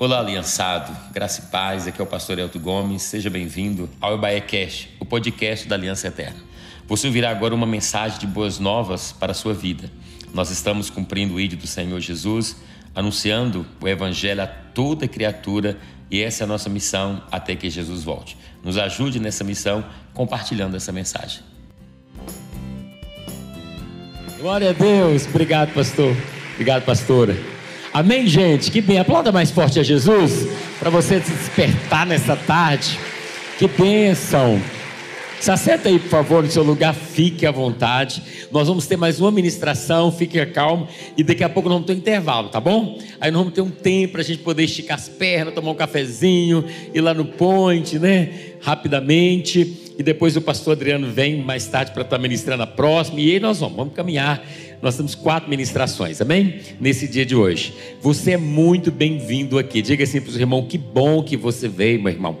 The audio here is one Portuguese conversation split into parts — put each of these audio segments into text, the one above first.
Olá, aliançado, graça e paz, aqui é o pastor Elton Gomes, seja bem-vindo ao Ebaé Cash, o podcast da Aliança Eterna. Você ouvirá agora uma mensagem de boas novas para a sua vida. Nós estamos cumprindo o ídolo do Senhor Jesus, anunciando o Evangelho a toda criatura e essa é a nossa missão até que Jesus volte. Nos ajude nessa missão compartilhando essa mensagem. Glória a Deus, obrigado, pastor. Obrigado, pastora. Amém, gente? Que bem. Aplauda mais forte a Jesus para você se despertar nessa tarde. Que bênção. Se acerta aí, por favor, no seu lugar, fique à vontade. Nós vamos ter mais uma ministração, fique calmo. E daqui a pouco nós vamos ter um intervalo, tá bom? Aí nós vamos ter um tempo para a gente poder esticar as pernas, tomar um cafezinho, ir lá no point, né? Rapidamente. E depois o pastor Adriano vem mais tarde para estar ministrando a próxima. E aí nós vamos, vamos caminhar. Nós temos quatro ministrações, amém? Nesse dia de hoje. Você é muito bem-vindo aqui. Diga assim para os irmãos: que bom que você veio, meu irmão.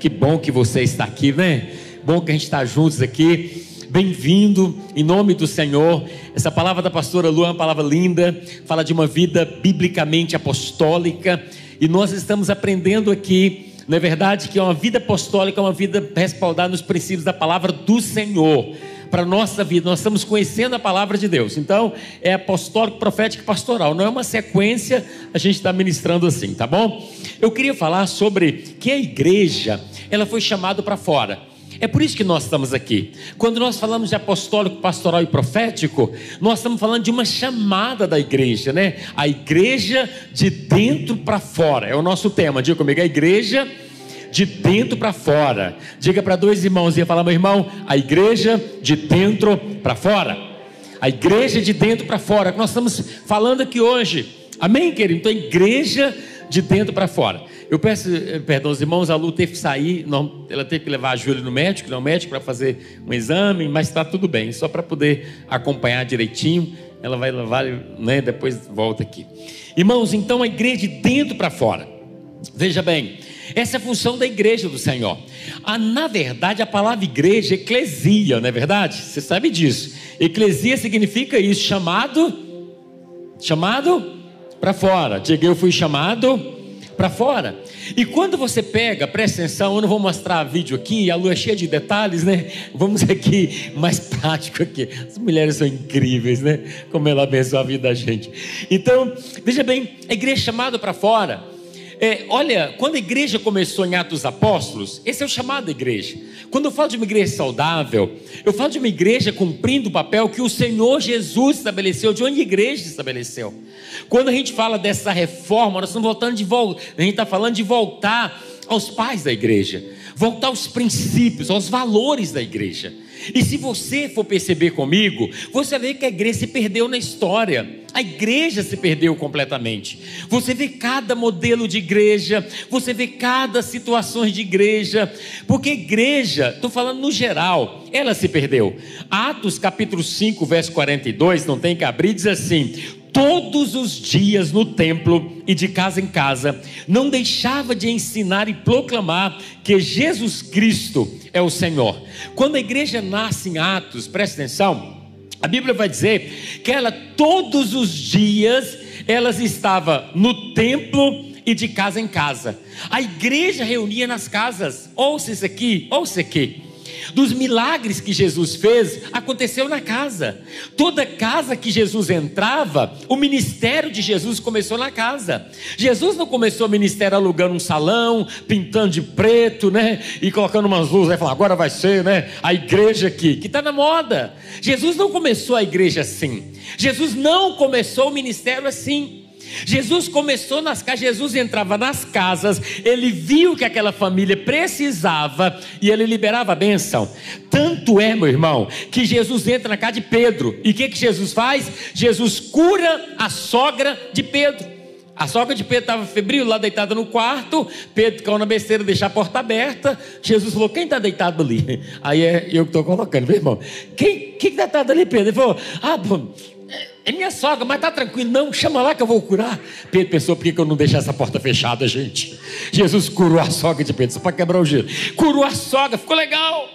Que bom que você está aqui, né? Bom que a gente está juntos aqui. Bem-vindo em nome do Senhor. Essa palavra da pastora Lu é uma palavra linda, fala de uma vida biblicamente apostólica, e nós estamos aprendendo aqui não é verdade que é uma vida apostólica, é uma vida respaldada nos princípios da palavra do Senhor para a nossa vida. Nós estamos conhecendo a palavra de Deus. Então, é apostólico, profético e pastoral. Não é uma sequência, a gente está ministrando assim, tá bom? Eu queria falar sobre que a igreja, ela foi chamada para fora. É por isso que nós estamos aqui. Quando nós falamos de apostólico, pastoral e profético, nós estamos falando de uma chamada da igreja, né? A igreja de dentro para fora. É o nosso tema. Diga comigo, a igreja de dentro para fora. Diga para dois irmãos e falar, meu irmão, a igreja de dentro para fora. A igreja de dentro para fora. Nós estamos falando aqui hoje. Amém, querido? Então, a igreja de dentro para fora. Eu peço eh, perdão aos irmãos, a Lu teve que sair, não, ela teve que levar a Júlia no médico, não médico, para fazer um exame, mas está tudo bem, só para poder acompanhar direitinho. Ela vai levar, né, depois volta aqui. Irmãos, então a igreja de dentro para fora. Veja bem, essa é a função da igreja do Senhor. Ah, na verdade, a palavra igreja é eclesia, não é verdade? Você sabe disso. Eclesia significa isso, chamado, chamado para fora. Diga, eu fui chamado para fora. E quando você pega, presta atenção, eu não vou mostrar vídeo aqui, a lua é cheia de detalhes, né? Vamos aqui mais prático aqui. As mulheres são incríveis, né? Como ela abençoa a vida da gente. Então, veja bem, a igreja é chamada para fora. É, olha, quando a igreja começou em Atos Apóstolos, esse é o chamado igreja. Quando eu falo de uma igreja saudável, eu falo de uma igreja cumprindo o papel que o Senhor Jesus estabeleceu, de onde a igreja estabeleceu. Quando a gente fala dessa reforma, nós estamos voltando de volta, a gente está falando de voltar aos pais da igreja, voltar aos princípios, aos valores da igreja. E se você for perceber comigo, você vê que a igreja se perdeu na história. A igreja se perdeu completamente. Você vê cada modelo de igreja, você vê cada situação de igreja, porque igreja, estou falando no geral, ela se perdeu. Atos capítulo 5, verso 42, não tem que abrir, diz assim: todos os dias no templo e de casa em casa, não deixava de ensinar e proclamar que Jesus Cristo é o Senhor. Quando a igreja nasce em Atos, presta atenção, a Bíblia vai dizer que ela todos os dias elas estava no templo e de casa em casa. A igreja reunia nas casas, ouça isso aqui, ouça aqui dos milagres que Jesus fez, aconteceu na casa. Toda casa que Jesus entrava, o ministério de Jesus começou na casa. Jesus não começou o ministério alugando um salão, pintando de preto, né? E colocando umas luzes, e falar, agora vai ser, né? A igreja aqui, que está na moda. Jesus não começou a igreja assim. Jesus não começou o ministério assim. Jesus começou nas casas, Jesus entrava nas casas, ele viu que aquela família precisava e ele liberava a bênção. Tanto é, meu irmão, que Jesus entra na casa de Pedro. E o que, que Jesus faz? Jesus cura a sogra de Pedro. A sogra de Pedro estava febril, lá deitada no quarto. Pedro caiu na besteira, deixar a porta aberta. Jesus falou: Quem está deitado ali? Aí é eu que estou colocando, meu irmão. Quem está deitado ali, Pedro? Ele falou: Ah, é minha sogra, mas tá tranquilo, não, chama lá que eu vou curar. Pedro pensou, por que, eu não deixar essa porta fechada, gente? Jesus curou a sogra de Pedro, só para quebrar o gelo. Curou a sogra, ficou legal.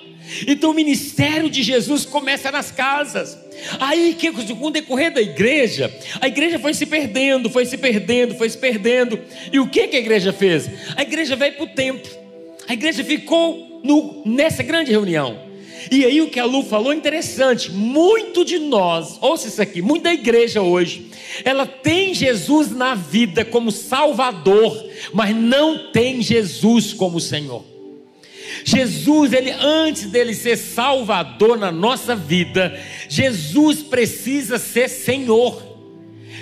Então o ministério de Jesus começa nas casas. Aí, que com o decorrer da igreja, a igreja foi se perdendo, foi se perdendo, foi se perdendo. E o que, que a igreja fez? A igreja veio para o templo. A igreja ficou no, nessa grande reunião. E aí o que a Lu falou é interessante. Muito de nós, ouça isso aqui, muita igreja hoje, ela tem Jesus na vida como Salvador, mas não tem Jesus como Senhor. Jesus, ele antes dele ser Salvador na nossa vida, Jesus precisa ser Senhor.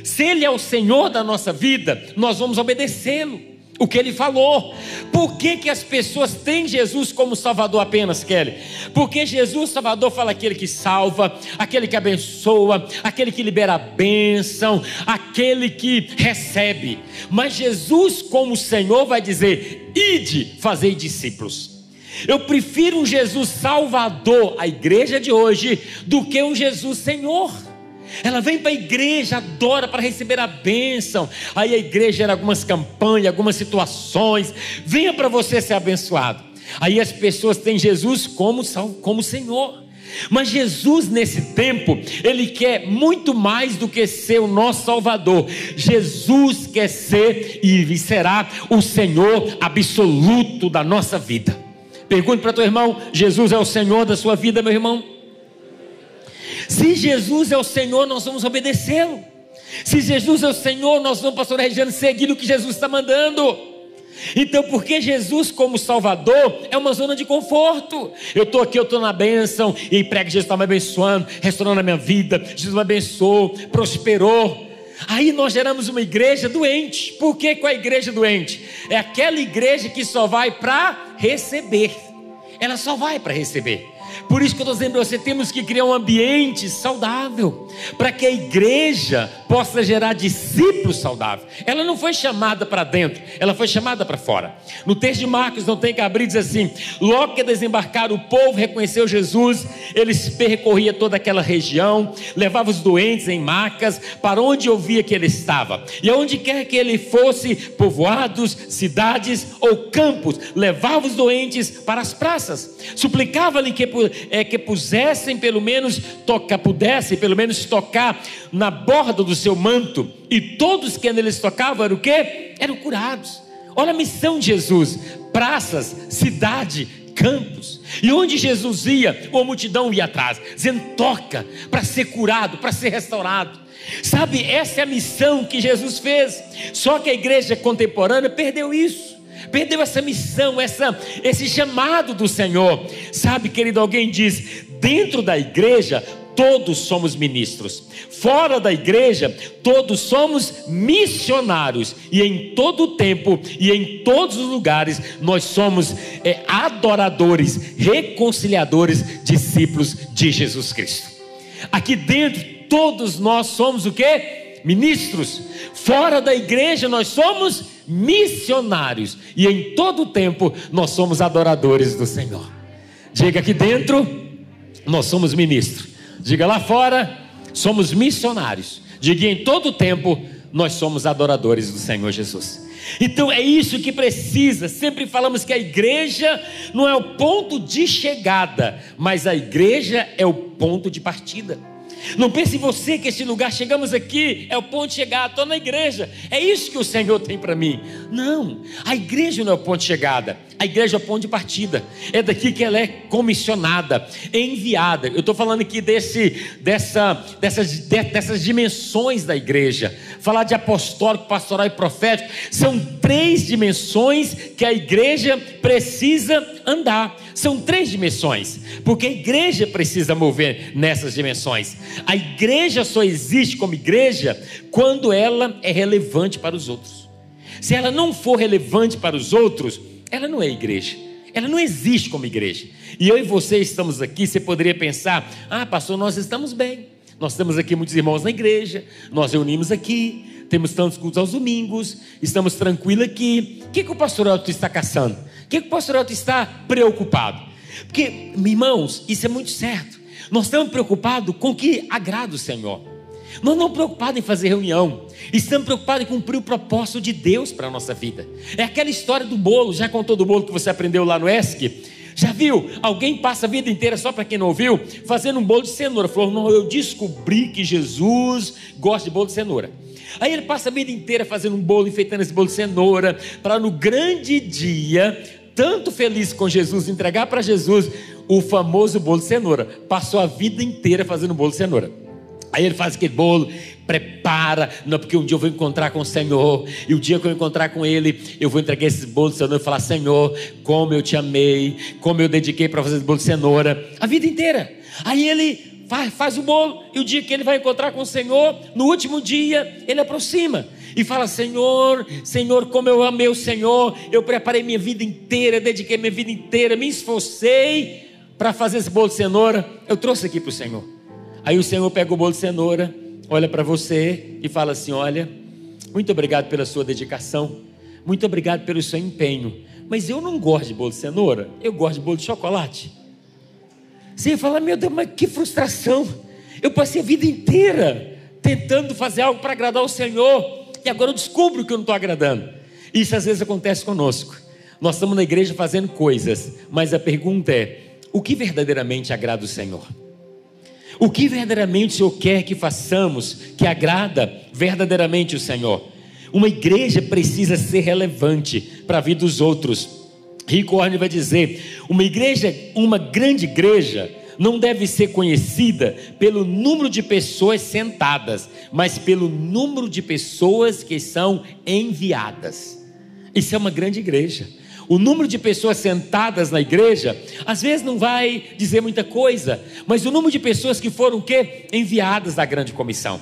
Se ele é o Senhor da nossa vida, nós vamos obedecê-lo o que ele falou. Por que, que as pessoas têm Jesus como Salvador apenas, Kelly? Porque Jesus Salvador fala aquele que salva, aquele que abençoa, aquele que libera a bênção, aquele que recebe. Mas Jesus, como Senhor, vai dizer: ide, fazei discípulos. Eu prefiro um Jesus Salvador, a igreja de hoje, do que um Jesus Senhor. Ela vem para a igreja, adora para receber a bênção. Aí a igreja era algumas campanhas, algumas situações. Venha para você ser abençoado. Aí as pessoas têm Jesus como, como Senhor. Mas Jesus, nesse tempo, Ele quer muito mais do que ser o nosso Salvador. Jesus quer ser e será o Senhor absoluto da nossa vida. Pergunte para teu irmão: Jesus é o Senhor da sua vida, meu irmão? Se Jesus é o Senhor, nós vamos obedecê-lo. Se Jesus é o Senhor, nós vamos, pastor Regiano, seguir o que Jesus está mandando. Então, porque Jesus, como Salvador, é uma zona de conforto. Eu estou aqui, eu estou na bênção, e prega que Jesus está me abençoando, restaurando a minha vida, Jesus me abençoou, prosperou. Aí nós geramos uma igreja doente. Por que com a igreja doente? É aquela igreja que só vai para receber. Ela só vai para receber. Por isso que eu estou dizendo para você: temos que criar um ambiente saudável, para que a igreja possa gerar discípulos saudáveis. Ela não foi chamada para dentro, ela foi chamada para fora. No texto de Marcos, não tem que abrir, diz assim: logo que desembarcaram, o povo reconheceu Jesus, eles percorria toda aquela região, levava os doentes em macas, para onde ouvia que ele estava, e aonde quer que ele fosse, povoados, cidades ou campos, levava os doentes para as praças, suplicava-lhe que é, que pusessem pelo menos tocar, pudessem pelo menos tocar na borda do seu manto, e todos que neles tocavam eram o quê? Eram curados. Olha a missão de Jesus: praças, cidade, campos. E onde Jesus ia, uma multidão ia atrás, dizendo: toca, para ser curado, para ser restaurado. Sabe, essa é a missão que Jesus fez. Só que a igreja contemporânea perdeu isso perdeu essa missão, essa, esse chamado do Senhor. Sabe, querido, alguém diz: dentro da igreja, todos somos ministros. Fora da igreja, todos somos missionários. E em todo o tempo e em todos os lugares, nós somos é, adoradores, reconciliadores, discípulos de Jesus Cristo. Aqui dentro, todos nós somos o que? Ministros. Fora da igreja, nós somos missionários. E em todo tempo nós somos adoradores do Senhor. Diga aqui dentro, nós somos ministros. Diga lá fora, somos missionários. Diga em todo tempo, nós somos adoradores do Senhor Jesus. Então é isso que precisa. Sempre falamos que a igreja não é o ponto de chegada, mas a igreja é o ponto de partida. Não pense você que este lugar, chegamos aqui, é o ponto de chegada, estou na igreja, é isso que o Senhor tem para mim. Não, a igreja não é o ponto de chegada, a igreja é o ponto de partida, é daqui que ela é comissionada, enviada. Eu estou falando aqui desse, dessa, dessas, dessas dimensões da igreja. Falar de apostólico, pastoral e profético, são três dimensões que a igreja precisa andar. São três dimensões, porque a igreja precisa mover nessas dimensões. A igreja só existe como igreja quando ela é relevante para os outros. Se ela não for relevante para os outros, ela não é igreja. Ela não existe como igreja. E eu e você estamos aqui, você poderia pensar: ah, pastor, nós estamos bem. Nós temos aqui muitos irmãos na igreja, nós reunimos aqui, temos tantos cultos aos domingos, estamos tranquilos aqui. O que, que o pastor Elton está caçando? O que, que o pastor Elton está preocupado? Porque, irmãos, isso é muito certo. Nós estamos preocupados com o que agrada o Senhor. Nós não preocupados em fazer reunião, estamos preocupados em cumprir o propósito de Deus para a nossa vida. É aquela história do bolo, já contou do bolo que você aprendeu lá no ESC? Já viu? Alguém passa a vida inteira, só para quem não ouviu, fazendo um bolo de cenoura. Falou: Não, eu descobri que Jesus gosta de bolo de cenoura. Aí ele passa a vida inteira fazendo um bolo, enfeitando esse bolo de cenoura, para no grande dia, tanto feliz com Jesus, entregar para Jesus o famoso bolo de cenoura. Passou a vida inteira fazendo bolo de cenoura. Aí ele faz aquele bolo, prepara, não, porque um dia eu vou encontrar com o Senhor, e o dia que eu encontrar com Ele, eu vou entregar esse bolo de cenoura e falar: Senhor, como eu te amei, como eu dediquei para fazer esse bolo de cenoura, a vida inteira. Aí ele faz, faz o bolo, e o dia que ele vai encontrar com o Senhor, no último dia, ele aproxima e fala: Senhor, Senhor, como eu amei o Senhor, eu preparei minha vida inteira, dediquei minha vida inteira, me esforcei para fazer esse bolo de cenoura, eu trouxe aqui para o Senhor. Aí o Senhor pega o bolo de cenoura, olha para você e fala assim: Olha, muito obrigado pela sua dedicação, muito obrigado pelo seu empenho, mas eu não gosto de bolo de cenoura, eu gosto de bolo de chocolate. Você fala: Meu Deus, mas que frustração! Eu passei a vida inteira tentando fazer algo para agradar o Senhor e agora eu descubro que eu não estou agradando. Isso às vezes acontece conosco. Nós estamos na igreja fazendo coisas, mas a pergunta é: o que verdadeiramente agrada o Senhor? O que verdadeiramente o Senhor quer que façamos, que agrada verdadeiramente o Senhor? Uma igreja precisa ser relevante para a vida dos outros. Rico Warren vai dizer: uma igreja, uma grande igreja, não deve ser conhecida pelo número de pessoas sentadas, mas pelo número de pessoas que são enviadas. Isso é uma grande igreja. O número de pessoas sentadas na igreja, às vezes não vai dizer muita coisa, mas o número de pessoas que foram o quê? Enviadas da grande comissão.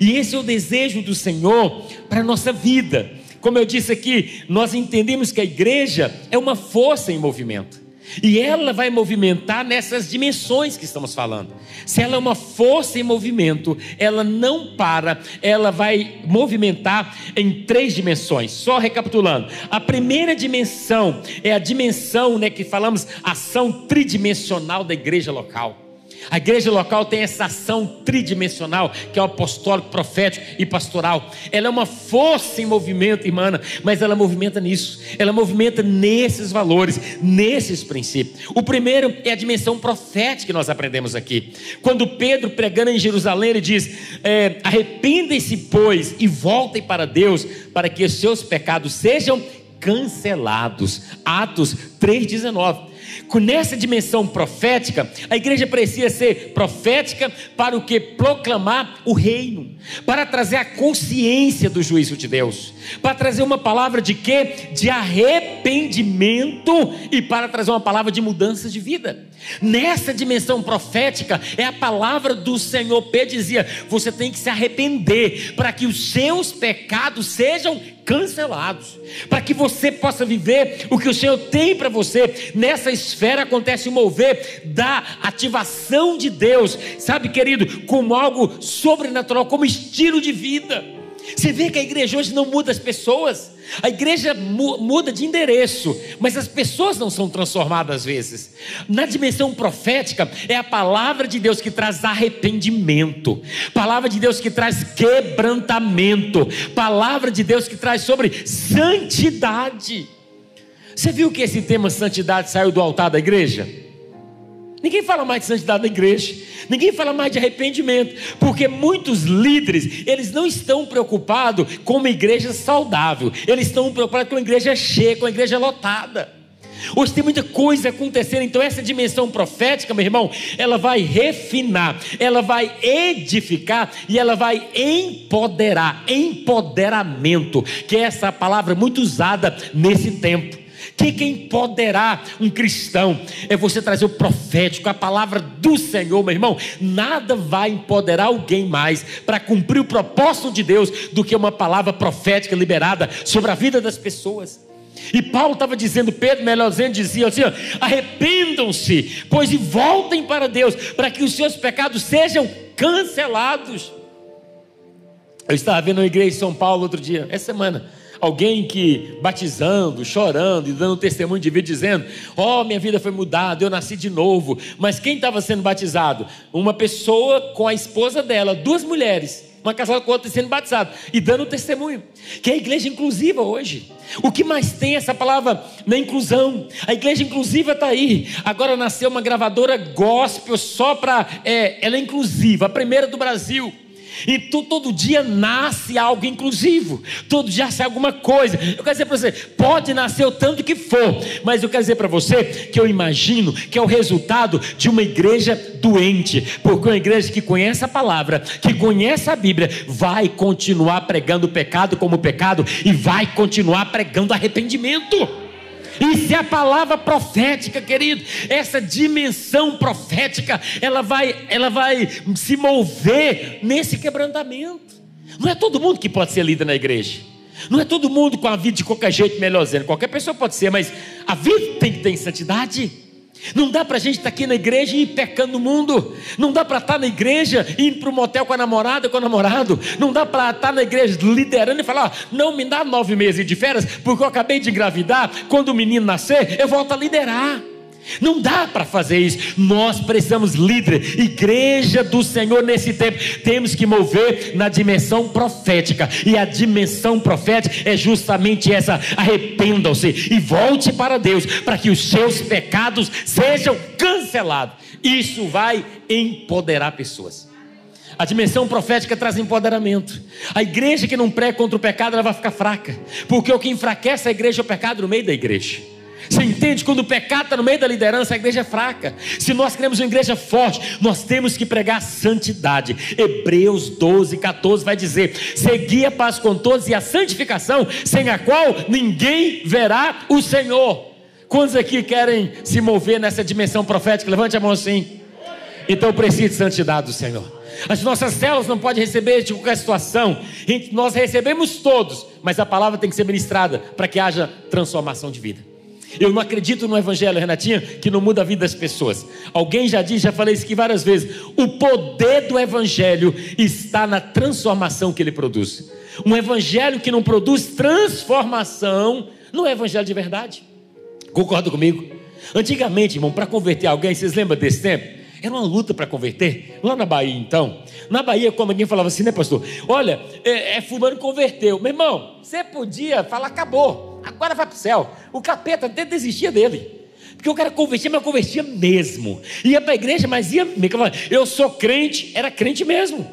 E esse é o desejo do Senhor para a nossa vida. Como eu disse aqui, nós entendemos que a igreja é uma força em movimento. E ela vai movimentar nessas dimensões que estamos falando. Se ela é uma força em movimento, ela não para, ela vai movimentar em três dimensões. Só recapitulando: a primeira dimensão é a dimensão né, que falamos, ação tridimensional da igreja local. A igreja local tem essa ação tridimensional, que é o apostólico, profético e pastoral. Ela é uma força em movimento, irmã, mas ela movimenta nisso. Ela movimenta nesses valores, nesses princípios. O primeiro é a dimensão profética que nós aprendemos aqui. Quando Pedro, pregando em Jerusalém, ele diz: é, Arrependem-se, pois, e voltem para Deus, para que os seus pecados sejam cancelados. Atos 3,19 nessa dimensão profética, a igreja precisa ser profética para o que? Proclamar o reino, para trazer a consciência do juízo de Deus, para trazer uma palavra de quê? De arrependimento e para trazer uma palavra de mudança de vida. Nessa dimensão profética é a palavra do Senhor. Pedro dizia: você tem que se arrepender para que os seus pecados sejam cancelados, para que você possa viver o que o Senhor tem para você. Nessa esfera acontece o mover da ativação de Deus, sabe, querido, como algo sobrenatural, como estilo de vida. Você vê que a igreja hoje não muda as pessoas. A igreja muda de endereço, mas as pessoas não são transformadas às vezes. Na dimensão profética, é a palavra de Deus que traz arrependimento, palavra de Deus que traz quebrantamento, palavra de Deus que traz sobre santidade. Você viu que esse tema santidade saiu do altar da igreja? Ninguém fala mais de santidade na igreja. Ninguém fala mais de arrependimento, porque muitos líderes, eles não estão preocupados com uma igreja saudável. Eles estão preocupados com uma igreja cheia, com uma igreja lotada. Hoje tem muita coisa acontecendo, então essa dimensão profética, meu irmão, ela vai refinar, ela vai edificar e ela vai empoderar, empoderamento, que é essa palavra muito usada nesse tempo que, que empoderar um cristão é você trazer o profético, a palavra do Senhor, meu irmão. Nada vai empoderar alguém mais para cumprir o propósito de Deus do que uma palavra profética liberada sobre a vida das pessoas. E Paulo estava dizendo, Pedro, melhor dizendo, dizia assim: arrependam-se, pois e voltem para Deus, para que os seus pecados sejam cancelados. Eu estava vendo uma igreja em São Paulo outro dia, essa semana alguém que batizando, chorando e dando testemunho de vida, dizendo: Ó, oh, minha vida foi mudada, eu nasci de novo. Mas quem estava sendo batizado? Uma pessoa com a esposa dela, duas mulheres. uma casada com outra sendo batizado e dando testemunho. Que é a igreja inclusiva hoje. O que mais tem essa palavra na inclusão? A igreja inclusiva está aí. Agora nasceu uma gravadora gospel só para. É, ela é inclusiva, a primeira do Brasil. E tu, todo dia nasce algo inclusivo, todo dia nasce alguma coisa. Eu quero dizer para você, pode nascer o tanto que for, mas eu quero dizer para você que eu imagino que é o resultado de uma igreja doente, porque uma igreja que conhece a palavra, que conhece a Bíblia, vai continuar pregando o pecado como pecado e vai continuar pregando arrependimento. Isso é a palavra profética, querido. Essa dimensão profética, ela vai, ela vai se mover nesse quebrantamento. Não é todo mundo que pode ser líder na igreja. Não é todo mundo com a vida de qualquer jeito melhorzinho. Qualquer pessoa pode ser, mas a vida tem que ter santidade. Não dá para a gente estar tá aqui na igreja e ir pecando no mundo. Não dá para estar tá na igreja e ir para o motel com a namorada, com o namorado. Não dá para estar tá na igreja liderando e falar: não me dá nove meses de férias, porque eu acabei de engravidar. Quando o menino nascer, eu volto a liderar. Não dá para fazer isso. Nós precisamos líder, igreja do Senhor nesse tempo. Temos que mover na dimensão profética. E a dimensão profética é justamente essa: arrependam-se e volte para Deus, para que os seus pecados sejam cancelados. Isso vai empoderar pessoas. A dimensão profética traz empoderamento. A igreja que não prega contra o pecado, ela vai ficar fraca. Porque o que enfraquece a igreja é o pecado no meio da igreja. Você entende? Quando o pecado está no meio da liderança, a igreja é fraca. Se nós queremos uma igreja forte, nós temos que pregar santidade. Hebreus 12, 14 vai dizer: Segui a paz com todos e a santificação, sem a qual ninguém verá o Senhor. Quantos aqui querem se mover nessa dimensão profética? Levante a mão assim. Então precisa de santidade do Senhor. As nossas células não podem receber de qualquer situação. Nós recebemos todos, mas a palavra tem que ser ministrada para que haja transformação de vida. Eu não acredito no Evangelho, Renatinha, que não muda a vida das pessoas. Alguém já disse, já falei isso aqui várias vezes. O poder do Evangelho está na transformação que ele produz. Um Evangelho que não produz transformação não é Evangelho de verdade. Concorda comigo? Antigamente, irmão, para converter alguém, vocês lembram desse tempo? Era uma luta para converter. Lá na Bahia, então. Na Bahia, como alguém falava assim, né, pastor? Olha, é, é fulano converteu. Meu irmão, você podia falar, acabou agora vai para o céu. O capeta até desistia dele. Porque o cara convertia, mas convertia mesmo. Ia para a igreja, mas ia. Eu sou crente, era crente mesmo.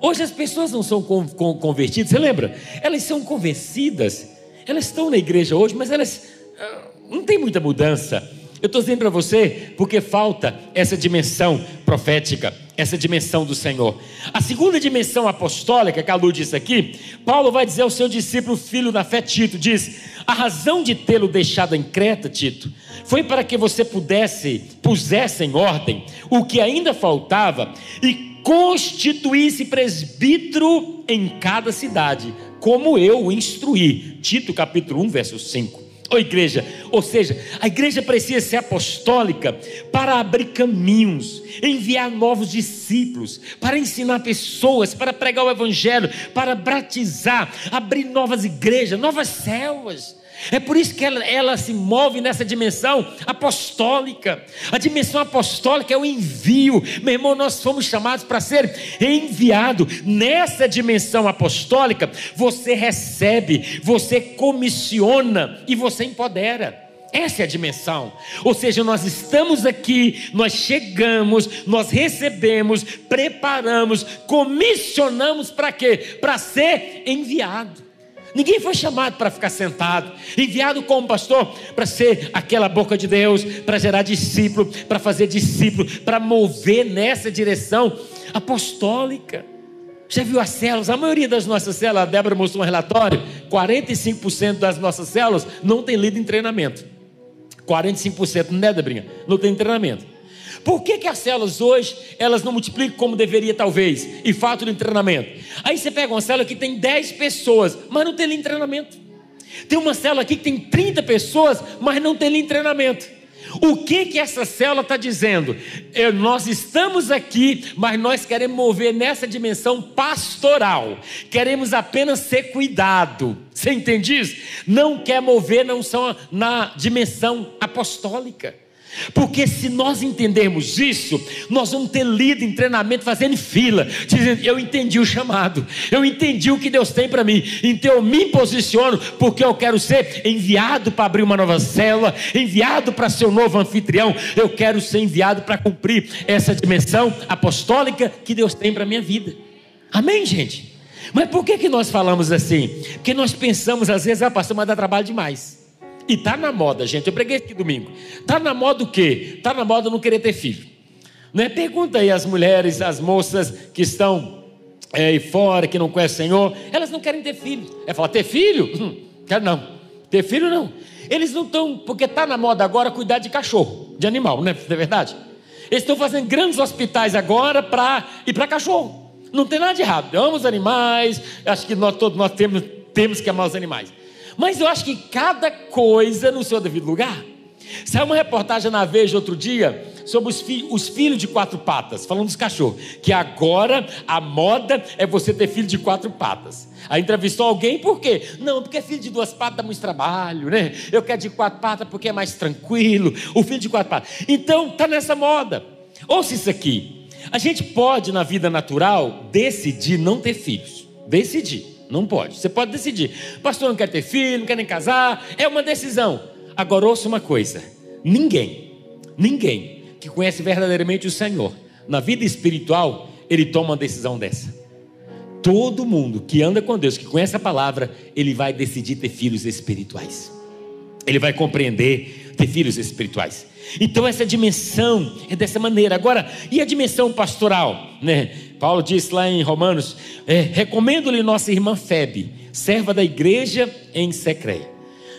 Hoje as pessoas não são convertidas, você lembra? Elas são convencidas, elas estão na igreja hoje, mas elas ah, não tem muita mudança. Eu estou dizendo para você porque falta essa dimensão profética, essa dimensão do Senhor. A segunda dimensão apostólica, que a Lu disse aqui, Paulo vai dizer ao seu discípulo, filho da fé, Tito: diz, a razão de tê-lo deixado em Creta, Tito, foi para que você pudesse, pusesse em ordem o que ainda faltava e constituísse presbítero em cada cidade, como eu o instruí. Tito capítulo 1, verso 5 ou igreja. Ou seja, a igreja precisa ser apostólica para abrir caminhos, enviar novos discípulos, para ensinar pessoas, para pregar o evangelho, para batizar, abrir novas igrejas, novas células. É por isso que ela, ela, se move nessa dimensão apostólica. A dimensão apostólica é o envio. Meu irmão, nós fomos chamados para ser enviado. Nessa dimensão apostólica, você recebe, você comissiona e você empodera. Essa é a dimensão. Ou seja, nós estamos aqui, nós chegamos, nós recebemos, preparamos, comissionamos para quê? Para ser enviado. Ninguém foi chamado para ficar sentado, enviado como pastor para ser aquela boca de Deus, para gerar discípulo, para fazer discípulo, para mover nessa direção apostólica. Já viu as células? A maioria das nossas células, a Débora mostrou um relatório: 45% das nossas células não tem lido em treinamento. 45%, né, Debrinha? Não tem treinamento. Por que, que as células hoje elas não multiplicam como deveria, talvez? E fato de treinamento. Aí você pega uma célula que tem 10 pessoas, mas não tem nem treinamento. Tem uma célula aqui que tem 30 pessoas, mas não tem nem treinamento. O que que essa célula está dizendo? Eu, nós estamos aqui, mas nós queremos mover nessa dimensão pastoral. Queremos apenas ser cuidado. Você entende isso? Não quer mover não são na dimensão apostólica. Porque se nós entendermos isso, nós vamos ter lido em treinamento fazendo fila, dizendo: Eu entendi o chamado, eu entendi o que Deus tem para mim, então eu me posiciono, porque eu quero ser enviado para abrir uma nova célula, enviado para ser um novo anfitrião, eu quero ser enviado para cumprir essa dimensão apostólica que Deus tem para a minha vida. Amém, gente? Mas por que, que nós falamos assim? Porque nós pensamos, às vezes, ah, pastor, mas dá trabalho demais. E tá na moda, gente. Eu preguei aqui domingo. Tá na moda o quê? Tá na moda não querer ter filho. Né? Pergunta aí as mulheres, as moças que estão é, aí fora, que não conhecem o Senhor, elas não querem ter filho. É falar, ter filho? Hum, quero não. Ter filho não. Eles não estão, porque tá na moda agora cuidar de cachorro, de animal, né? Não é verdade? Eles estão fazendo grandes hospitais agora para ir para cachorro. Não tem nada de errado. Eu amo os animais, acho que nós todos nós temos, temos que amar os animais. Mas eu acho que cada coisa no seu devido lugar. Saiu uma reportagem na Veja outro dia sobre os, fi os, filhos de quatro patas, falando dos cachorros, que agora a moda é você ter filho de quatro patas. Aí entrevistou alguém, por quê? Não, porque filho de duas patas dá muito trabalho, né? Eu quero de quatro patas porque é mais tranquilo. O filho de quatro patas. Então, tá nessa moda. Ouça isso aqui. A gente pode, na vida natural, decidir não ter filhos. Decidir. Não pode. Você pode decidir. Pastor, não quer ter filho, não quer nem casar. É uma decisão. Agora ouça uma coisa: ninguém, ninguém que conhece verdadeiramente o Senhor, na vida espiritual, ele toma uma decisão dessa. Todo mundo que anda com Deus, que conhece a palavra, ele vai decidir ter filhos espirituais. Ele vai compreender ter filhos espirituais. Então essa dimensão é dessa maneira. Agora, e a dimensão pastoral, né? Paulo disse lá em Romanos: é, recomendo-lhe nossa irmã Febe, serva da igreja em Secreia.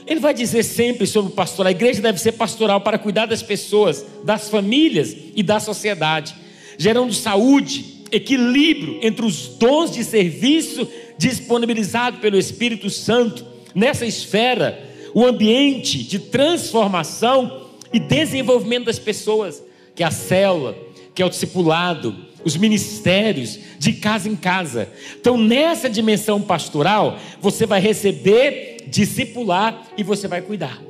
Ele vai dizer sempre sobre o pastor. A igreja deve ser pastoral para cuidar das pessoas, das famílias e da sociedade, gerando saúde, equilíbrio entre os dons de serviço disponibilizado pelo Espírito Santo nessa esfera, o ambiente de transformação e desenvolvimento das pessoas, que é a célula, que é o discipulado, os ministérios de casa em casa. Então, nessa dimensão pastoral, você vai receber, discipular e você vai cuidar.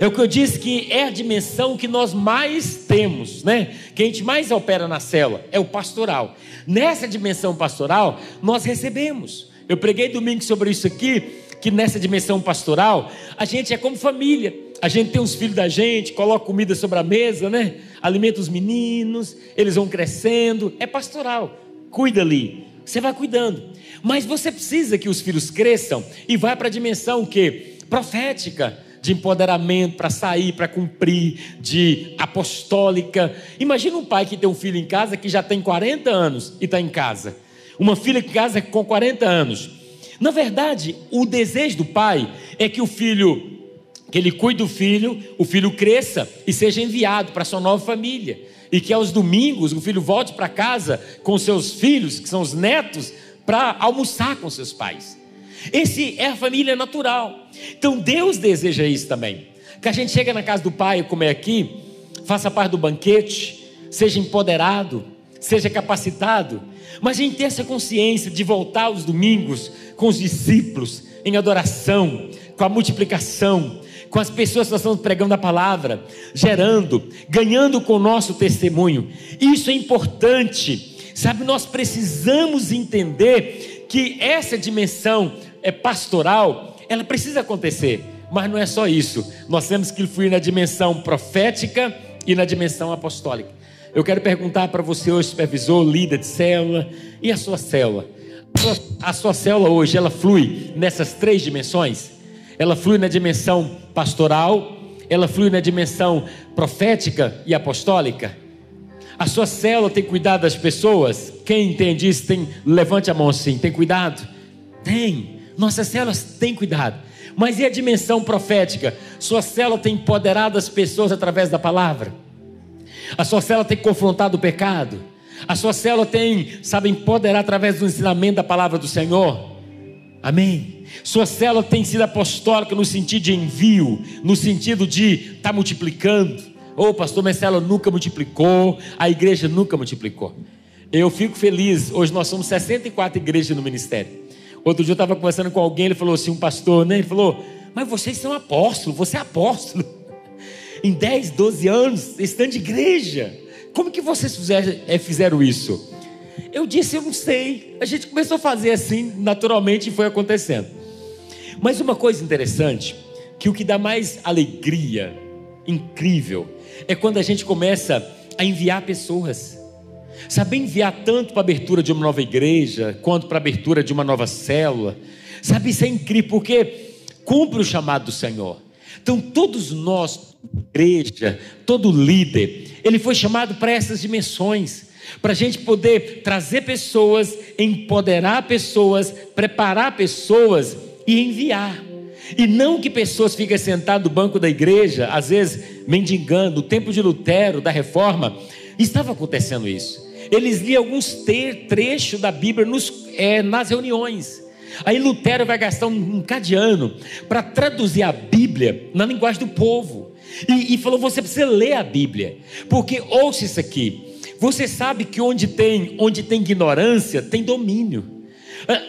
É o que eu disse que é a dimensão que nós mais temos, né? Que a gente mais opera na célula, é o pastoral. Nessa dimensão pastoral, nós recebemos. Eu preguei domingo sobre isso aqui, que nessa dimensão pastoral, a gente é como família. A gente tem os filhos da gente, coloca comida sobre a mesa, né? alimenta os meninos, eles vão crescendo, é pastoral, cuida ali, você vai cuidando. Mas você precisa que os filhos cresçam e vá para a dimensão que profética, de empoderamento para sair, para cumprir, de apostólica. Imagina um pai que tem um filho em casa que já tem 40 anos e está em casa. Uma filha em casa com 40 anos. Na verdade, o desejo do pai é que o filho que ele cuide do filho, o filho cresça e seja enviado para sua nova família. E que aos domingos o filho volte para casa com seus filhos, que são os netos, para almoçar com seus pais. Esse é a família natural. Então Deus deseja isso também. Que a gente chega na casa do pai e comer aqui, faça parte do banquete, seja empoderado, seja capacitado, mas a gente tem essa consciência de voltar aos domingos com os discípulos em adoração, com a multiplicação, com as pessoas que nós estamos pregando a palavra, gerando, ganhando com o nosso testemunho. Isso é importante. Sabe, nós precisamos entender que essa dimensão é pastoral, ela precisa acontecer. Mas não é só isso. Nós temos que fluir na dimensão profética e na dimensão apostólica. Eu quero perguntar para você hoje, supervisor, líder de célula, e a sua célula? A sua célula hoje, ela flui nessas três dimensões? Ela flui na dimensão pastoral, ela flui na dimensão profética e apostólica. A sua célula tem cuidado das pessoas? Quem entende isso, tem, levante a mão assim, tem cuidado? Tem. Nossas células têm cuidado. Mas e a dimensão profética? Sua célula tem empoderado as pessoas através da palavra. A sua célula tem confrontado o pecado. A sua célula tem, sabe, empoderar através do ensinamento da palavra do Senhor. Amém. Sua célula tem sido apostólica no sentido de envio, no sentido de estar tá multiplicando. Ô oh, pastor, minha célula nunca multiplicou, a igreja nunca multiplicou. Eu fico feliz, hoje nós somos 64 igrejas no ministério. Outro dia eu estava conversando com alguém, ele falou assim, um pastor, né? Ele falou, mas vocês são apóstolos, você é apóstolo. em 10, 12 anos, estando de igreja. Como que vocês fizeram, fizeram isso? Eu disse, eu não sei. A gente começou a fazer assim, naturalmente, e foi acontecendo. Mas uma coisa interessante, que o que dá mais alegria, incrível, é quando a gente começa a enviar pessoas. Saber enviar tanto para a abertura de uma nova igreja, quanto para a abertura de uma nova célula. Sabe, isso é incrível, porque cumpre o chamado do Senhor. Então, todos nós, igreja, todo líder, ele foi chamado para essas dimensões, para a gente poder trazer pessoas, empoderar pessoas, preparar pessoas e enviar. E não que pessoas fiquem sentadas no banco da igreja, às vezes mendigando, o tempo de Lutero, da reforma, estava acontecendo isso. Eles liam alguns trechos da Bíblia nos, é, nas reuniões. Aí Lutero vai gastar um, um cadiano para traduzir a Bíblia na linguagem do povo. E, e falou: você precisa ler a Bíblia, porque ouça isso aqui. Você sabe que onde tem, onde tem ignorância, tem domínio. Ah,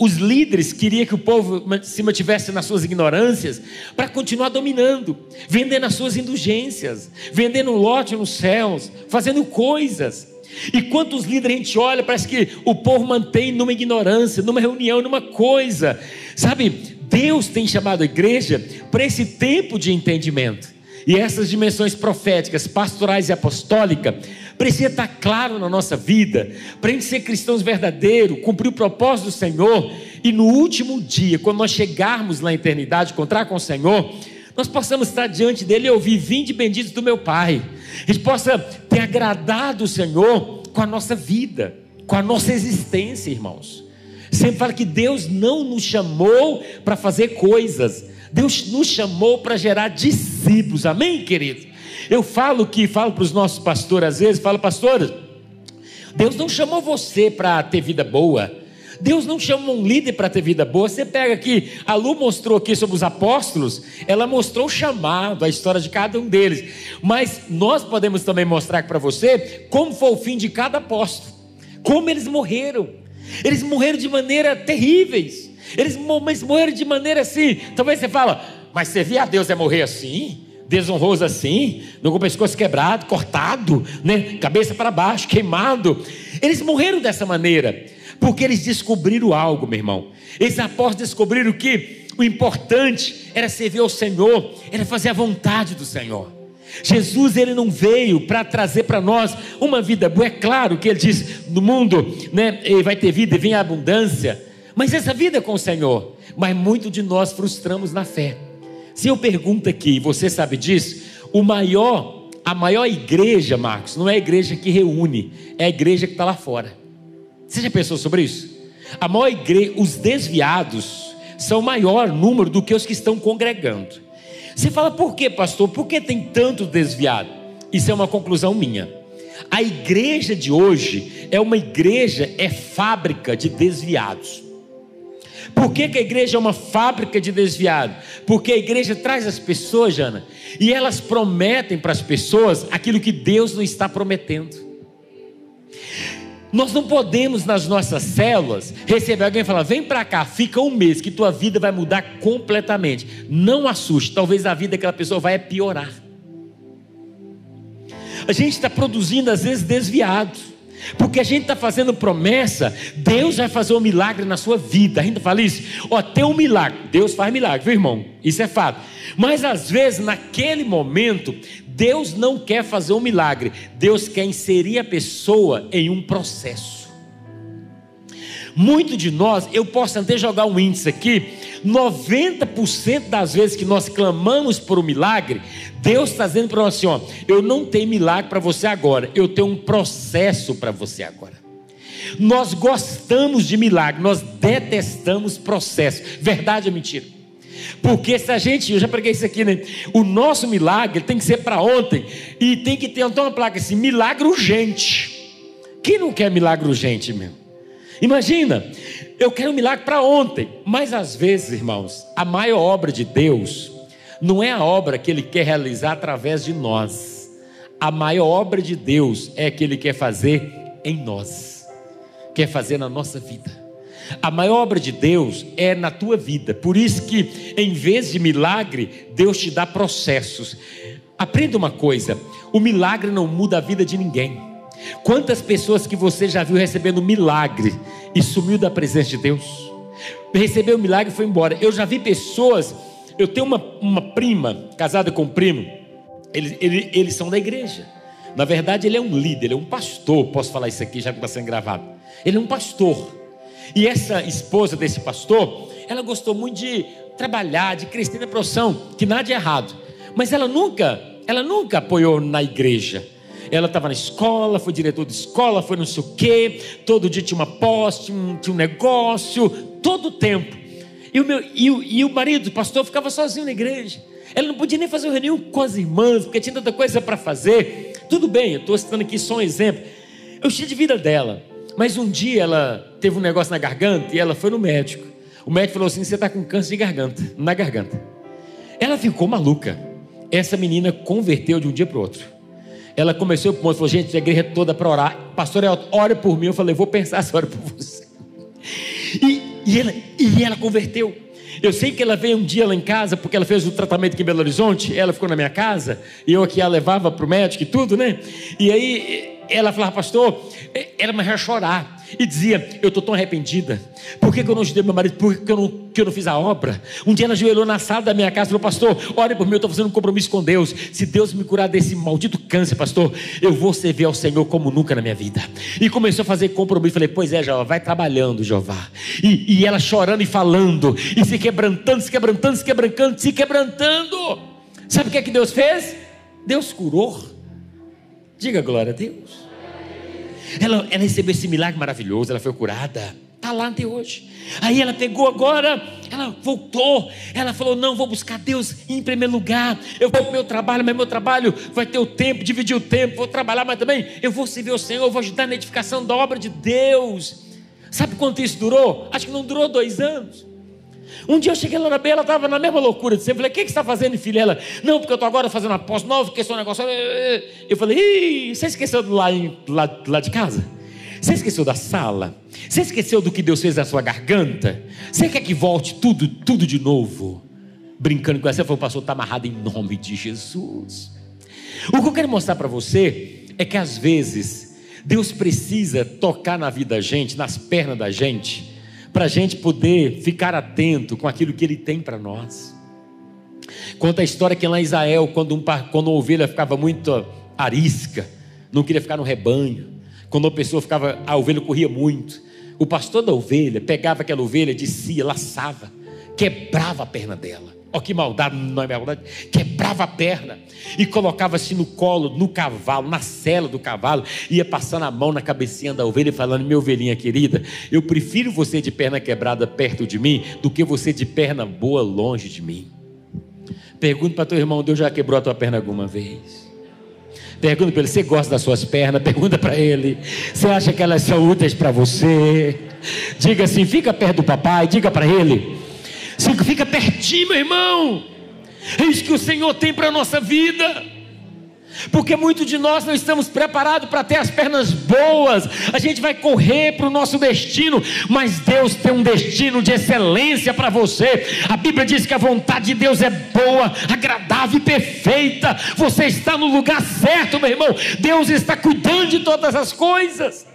os líderes queriam que o povo se mantivesse nas suas ignorâncias para continuar dominando, vendendo as suas indulgências, vendendo lote nos céus, fazendo coisas. E quantos líderes a gente olha, parece que o povo mantém numa ignorância, numa reunião, numa coisa. Sabe, Deus tem chamado a igreja para esse tempo de entendimento. E essas dimensões proféticas, pastorais e apostólicas, precisa estar claro na nossa vida, para a gente ser cristãos verdadeiros, cumprir o propósito do Senhor, e no último dia, quando nós chegarmos na eternidade, encontrar com o Senhor, nós possamos estar diante dele e ouvir: Vinde benditos do meu Pai. A gente possa ter agradado o Senhor com a nossa vida, com a nossa existência, irmãos. Sempre fala que Deus não nos chamou para fazer coisas, Deus nos chamou para gerar discípulos, amém, querido? Eu falo que, falo para os nossos pastores às vezes, falo, pastores, Deus não chamou você para ter vida boa, Deus não chama um líder para ter vida boa. Você pega aqui, a Lu mostrou aqui sobre os apóstolos, ela mostrou o chamado, a história de cada um deles. Mas nós podemos também mostrar para você como foi o fim de cada apóstolo, como eles morreram. Eles morreram de maneira terríveis. Eles morreram de maneira assim. Talvez você fala, mas servir a Deus é morrer assim? desonroso assim, com o pescoço quebrado, cortado, né? cabeça para baixo, queimado. Eles morreram dessa maneira. Porque eles descobriram algo, meu irmão. Esses apóstolos descobriram que o importante era servir ao Senhor, era fazer a vontade do Senhor. Jesus ele não veio para trazer para nós uma vida boa. É claro que ele diz: no mundo né, vai ter vida e vem a abundância. Mas essa vida é com o Senhor. Mas muito de nós frustramos na fé. Se eu pergunto aqui, você sabe disso? O maior, a maior igreja, Marcos, não é a igreja que reúne, é a igreja que está lá fora. Você já pensou sobre isso? A maior igreja, os desviados são maior número do que os que estão congregando. Você fala, por que, pastor? Por que tem tanto desviado? Isso é uma conclusão minha. A igreja de hoje é uma igreja, é fábrica de desviados. Por que, que a igreja é uma fábrica de desviado? Porque a igreja traz as pessoas, Jana, e elas prometem para as pessoas aquilo que Deus não está prometendo. Nós não podemos nas nossas células receber alguém e falar: vem para cá, fica um mês que tua vida vai mudar completamente. Não assuste, talvez a vida daquela pessoa vai piorar. A gente está produzindo às vezes desviados, porque a gente está fazendo promessa, Deus vai fazer um milagre na sua vida. A gente fala isso, ó, tem um milagre, Deus faz milagre, viu irmão? Isso é fato. Mas às vezes, naquele momento, Deus não quer fazer um milagre, Deus quer inserir a pessoa em um processo. Muito de nós, eu posso até jogar um índice aqui, 90% das vezes que nós clamamos por um milagre, Deus está dizendo para nós assim: ó, eu não tenho milagre para você agora, eu tenho um processo para você agora. Nós gostamos de milagre, nós detestamos processo. Verdade ou mentira? Porque se a gente, eu já preguei isso aqui, né? O nosso milagre tem que ser para ontem. E tem que ter então uma placa assim: milagre urgente. Quem não quer milagre urgente mesmo? Imagina, eu quero um milagre para ontem. Mas às vezes, irmãos, a maior obra de Deus não é a obra que Ele quer realizar através de nós. A maior obra de Deus é a que Ele quer fazer em nós, quer fazer na nossa vida. A maior obra de Deus é na tua vida. Por isso que, em vez de milagre, Deus te dá processos. Aprenda uma coisa: o milagre não muda a vida de ninguém. Quantas pessoas que você já viu recebendo milagre e sumiu da presença de Deus? Recebeu o milagre e foi embora. Eu já vi pessoas, eu tenho uma, uma prima casada com um primo, eles, eles, eles são da igreja. Na verdade, ele é um líder, ele é um pastor. Posso falar isso aqui já que está sendo gravado. Ele é um pastor. E essa esposa desse pastor, ela gostou muito de trabalhar, de crescer na profissão, que nada de errado. Mas ela nunca, ela nunca apoiou na igreja. Ela estava na escola, foi diretor de escola, foi não sei o quê, todo dia tinha uma poste, tinha, tinha um negócio, todo o tempo. E o, meu, e, o, e o marido, o pastor, ficava sozinho na igreja. Ela não podia nem fazer reunião com as irmãs, porque tinha tanta coisa para fazer. Tudo bem, eu estou citando aqui só um exemplo. Eu tinha de vida dela. Mas um dia ela teve um negócio na garganta e ela foi no médico. O médico falou assim: você está com câncer de garganta, na garganta. Ela ficou maluca. Essa menina converteu de um dia para o outro. Ela começou o ponto, falou: gente, a igreja toda para orar. Pastor, ora por mim. Eu falei: vou pensar se ora por você. E, e, ela, e ela converteu. Eu sei que ela veio um dia lá em casa, porque ela fez o tratamento aqui em Belo Horizonte, ela ficou na minha casa, e eu aqui a levava para o médico e tudo, né? E aí ela falava, pastor, ela me ia chorar e dizia: Eu estou tão arrependida. Por que, que eu não ajudei meu marido? Por que, que, eu não, que eu não fiz a obra? Um dia ela ajoelhou na sala da minha casa e falou: Pastor, ore por mim, eu estou fazendo um compromisso com Deus. Se Deus me curar desse maldito câncer, pastor, eu vou servir ao Senhor como nunca na minha vida. E começou a fazer compromisso. Falei: Pois é, Jeová, vai trabalhando, Jeová. E, e ela chorando e falando, e se quebrantando, se quebrantando, se quebrantando, se quebrantando. Sabe o que é que Deus fez? Deus curou. Diga glória a Deus. Ela, ela recebeu esse milagre maravilhoso, ela foi curada. Está lá até hoje. Aí ela pegou agora, ela voltou. Ela falou: Não, vou buscar Deus em primeiro lugar. Eu vou para o meu trabalho, mas meu trabalho vai ter o tempo, dividir o tempo. Vou trabalhar, mas também eu vou servir o Senhor, eu vou ajudar na edificação da obra de Deus. Sabe quanto isso durou? Acho que não durou dois anos. Um dia eu cheguei lá na beira, ela estava na mesma loucura de sempre. Falei, o que, você está fazendo, filha? Ela, não, porque eu estou agora fazendo apóstolo novo, porque esse negócio. Eu falei, Ih, você esqueceu do lá, lá, lá de casa? Você esqueceu da sala? Você esqueceu do que Deus fez na sua garganta? Você quer que volte tudo, tudo de novo? Brincando com essa, falei, pastor, está amarrado em nome de Jesus. O que eu quero mostrar para você é que às vezes Deus precisa tocar na vida da gente, nas pernas da gente para a gente poder ficar atento com aquilo que Ele tem para nós. Conta a história que lá em Israel, quando, um, quando uma ovelha ficava muito arisca, não queria ficar no rebanho, quando uma pessoa ficava, a ovelha corria muito, o pastor da ovelha pegava aquela ovelha, descia, laçava, quebrava a perna dela. Olha que maldade, não é maldade. Quebrava a perna e colocava-se no colo, no cavalo, na cela do cavalo, ia passando a mão na cabecinha da ovelha e falando: Minha ovelhinha querida, eu prefiro você de perna quebrada perto de mim do que você de perna boa longe de mim. Pergunta para teu irmão: Deus já quebrou a tua perna alguma vez? Pergunta para ele: Você gosta das suas pernas? Pergunta para ele: Você acha que elas são úteis para você? Diga assim: Fica perto do papai, diga para ele. Fica pertinho, meu irmão. É isso que o Senhor tem para a nossa vida. Porque muitos de nós não estamos preparados para ter as pernas boas, a gente vai correr para o nosso destino, mas Deus tem um destino de excelência para você. A Bíblia diz que a vontade de Deus é boa, agradável e perfeita. Você está no lugar certo, meu irmão. Deus está cuidando de todas as coisas.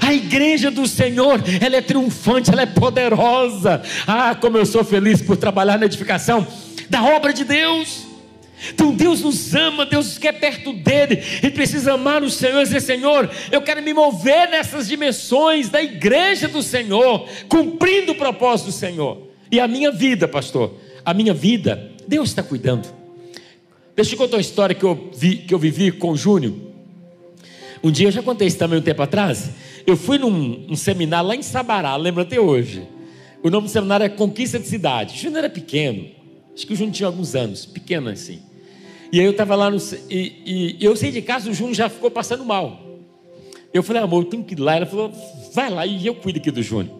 A igreja do Senhor, ela é triunfante, ela é poderosa. Ah, como eu sou feliz por trabalhar na edificação da obra de Deus. Então Deus nos ama, Deus quer perto dele, e precisa amar o Senhor e dizer: Senhor, eu quero me mover nessas dimensões da igreja do Senhor, cumprindo o propósito do Senhor. E a minha vida, pastor, a minha vida, Deus está cuidando. Deixa eu contar uma história que eu, vi, que eu vivi com o Júnior. Um dia eu já contei isso também um tempo atrás. Eu fui num um seminário lá em Sabará, lembro até hoje. O nome do seminário é Conquista de Cidade. O Júnior era pequeno, acho que o Júnior tinha alguns anos, pequeno assim. E aí eu estava lá no. E, e, eu saí de casa, o Júnior já ficou passando mal. Eu falei, amor, eu tenho que ir lá. Ela falou, vai lá e eu cuido aqui do Júnior.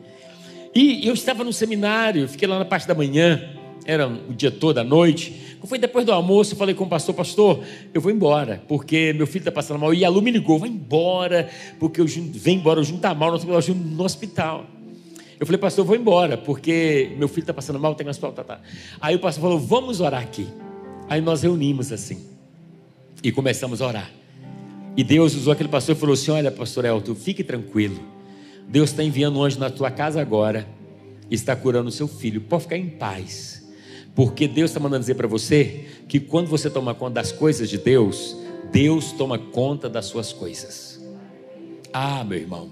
E eu estava no seminário, fiquei lá na parte da manhã, era o dia todo, à noite. Foi depois do almoço, eu falei com o pastor, pastor, eu vou embora, porque meu filho está passando mal. E a Lu me ligou, vai embora, porque eu vem embora, o Júnior está mal, nós estamos no hospital. Eu falei, pastor, eu vou embora, porque meu filho está passando mal, tem no hospital, tá, tá. Aí o pastor falou, vamos orar aqui. Aí nós reunimos assim. E começamos a orar. E Deus usou aquele pastor e falou assim: Olha, pastor Elton, fique tranquilo. Deus está enviando um anjo na tua casa agora. Está curando o seu filho. Pode ficar em paz. Porque Deus está mandando dizer para você que quando você toma conta das coisas de Deus, Deus toma conta das suas coisas. Ah, meu irmão.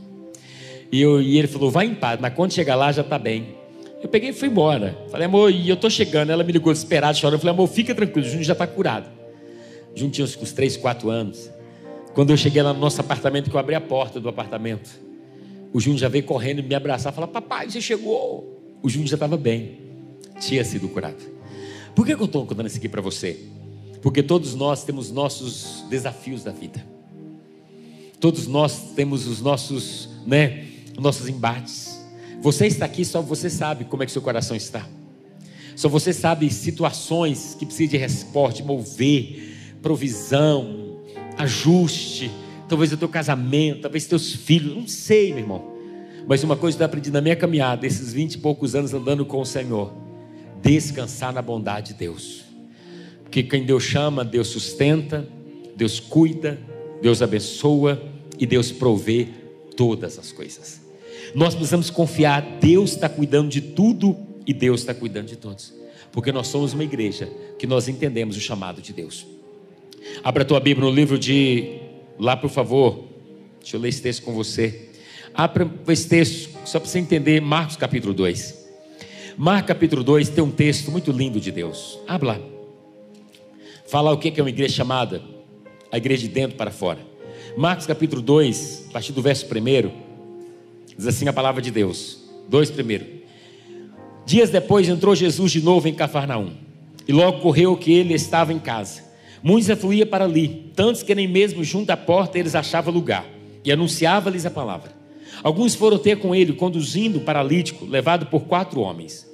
E, eu, e ele falou: vai em paz, mas quando chegar lá já está bem. Eu peguei e fui embora. Falei, amor, e eu estou chegando. Ela me ligou desesperada, chorando. Eu falei, amor, fica tranquilo, o Júnior já está curado. Júnior tinha uns 3, 4 anos. Quando eu cheguei lá no nosso apartamento, que eu abri a porta do apartamento, o Júnior já veio correndo e me abraçar, falar: Papai, você chegou. O Júnior já estava bem, tinha sido curado. Por que eu estou contando isso aqui para você? Porque todos nós temos nossos desafios da vida. Todos nós temos os nossos, né, os nossos embates. Você está aqui, só você sabe como é que seu coração está. Só você sabe situações que precisa de resposta, mover, provisão, ajuste talvez o teu casamento, talvez teus filhos, não sei, meu irmão. Mas uma coisa que eu aprendi na minha caminhada, esses vinte e poucos anos andando com o Senhor, descansar na bondade de Deus. Porque quem Deus chama, Deus sustenta, Deus cuida, Deus abençoa e Deus provê todas as coisas. Nós precisamos confiar, Deus está cuidando de tudo e Deus está cuidando de todos. Porque nós somos uma igreja que nós entendemos o chamado de Deus. Abra a tua Bíblia no livro de lá, por favor. Deixa eu ler esse texto com você. Abra esse texto, só para você entender, Marcos capítulo 2. Marcos capítulo 2 tem um texto muito lindo de Deus. Abra lá. Fala o que é uma igreja chamada? A igreja de dentro para fora. Marcos capítulo 2, a partir do verso 1, diz assim a palavra de Deus. 2 primeiro. Dias depois entrou Jesus de novo em Cafarnaum. E logo correu que ele estava em casa. Muitos afluíam para ali, tantos que nem mesmo junto à porta eles achavam lugar, e anunciava-lhes a palavra. Alguns foram ter com ele, conduzindo o paralítico, levado por quatro homens.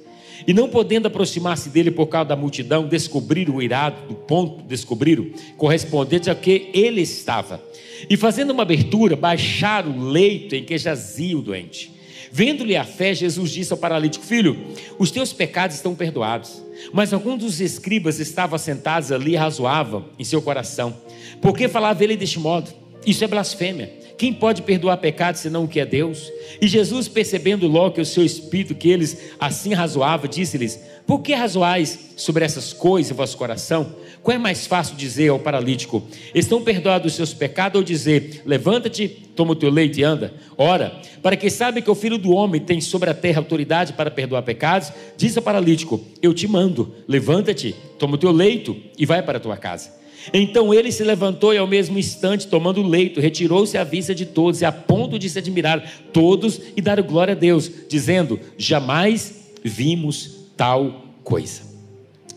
E não podendo aproximar-se dele por causa da multidão, descobriram o irado do ponto, descobriram, correspondente a que ele estava. E fazendo uma abertura, baixaram o leito em que jazia o doente. Vendo-lhe a fé, Jesus disse ao paralítico: Filho, os teus pecados estão perdoados. Mas alguns dos escribas estavam sentados ali e razoavam em seu coração. Por que falava ele deste modo? Isso é blasfêmia. Quem pode perdoar pecados senão o que é Deus? E Jesus, percebendo logo que o seu espírito, que eles assim razoavam, disse-lhes: Por que razoais sobre essas coisas em vosso coração? Qual é mais fácil dizer ao paralítico: Estão perdoados os seus pecados? Ou dizer: Levanta-te, toma o teu leite e anda? Ora, para que sabe que o filho do homem tem sobre a terra autoridade para perdoar pecados, diz ao paralítico: Eu te mando, levanta-te, toma o teu leito e vai para a tua casa. Então ele se levantou e, ao mesmo instante, tomando o leito, retirou-se à vista de todos, e a ponto de se admirar todos e dar glória a Deus, dizendo: Jamais vimos tal coisa.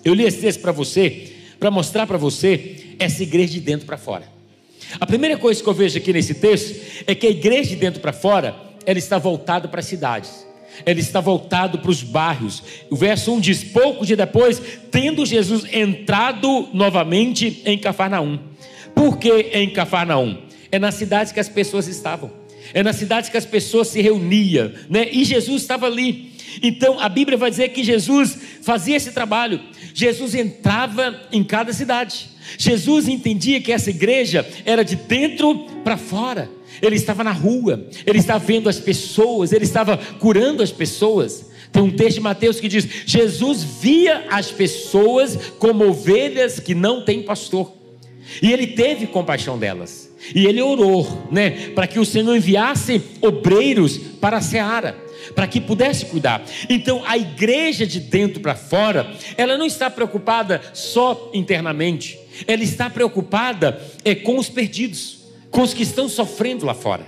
Eu li esse texto para você, para mostrar para você essa igreja de dentro para fora. A primeira coisa que eu vejo aqui nesse texto é que a igreja de dentro para fora, ela está voltada para as cidades ele está voltado para os bairros. O verso 1 diz: Pouco de depois, tendo Jesus entrado novamente em Cafarnaum. Por que em Cafarnaum? É na cidade que as pessoas estavam, é na cidade que as pessoas se reuniam, né? e Jesus estava ali. Então a Bíblia vai dizer que Jesus fazia esse trabalho, Jesus entrava em cada cidade. Jesus entendia que essa igreja era de dentro para fora ele estava na rua, ele estava vendo as pessoas, ele estava curando as pessoas. Tem um texto de Mateus que diz: Jesus via as pessoas como ovelhas que não têm pastor, e ele teve compaixão delas, e ele orou, né, para que o Senhor enviasse obreiros para a seara para que pudesse cuidar. Então, a igreja de dentro para fora, ela não está preocupada só internamente, ela está preocupada é, com os perdidos com os que estão sofrendo lá fora.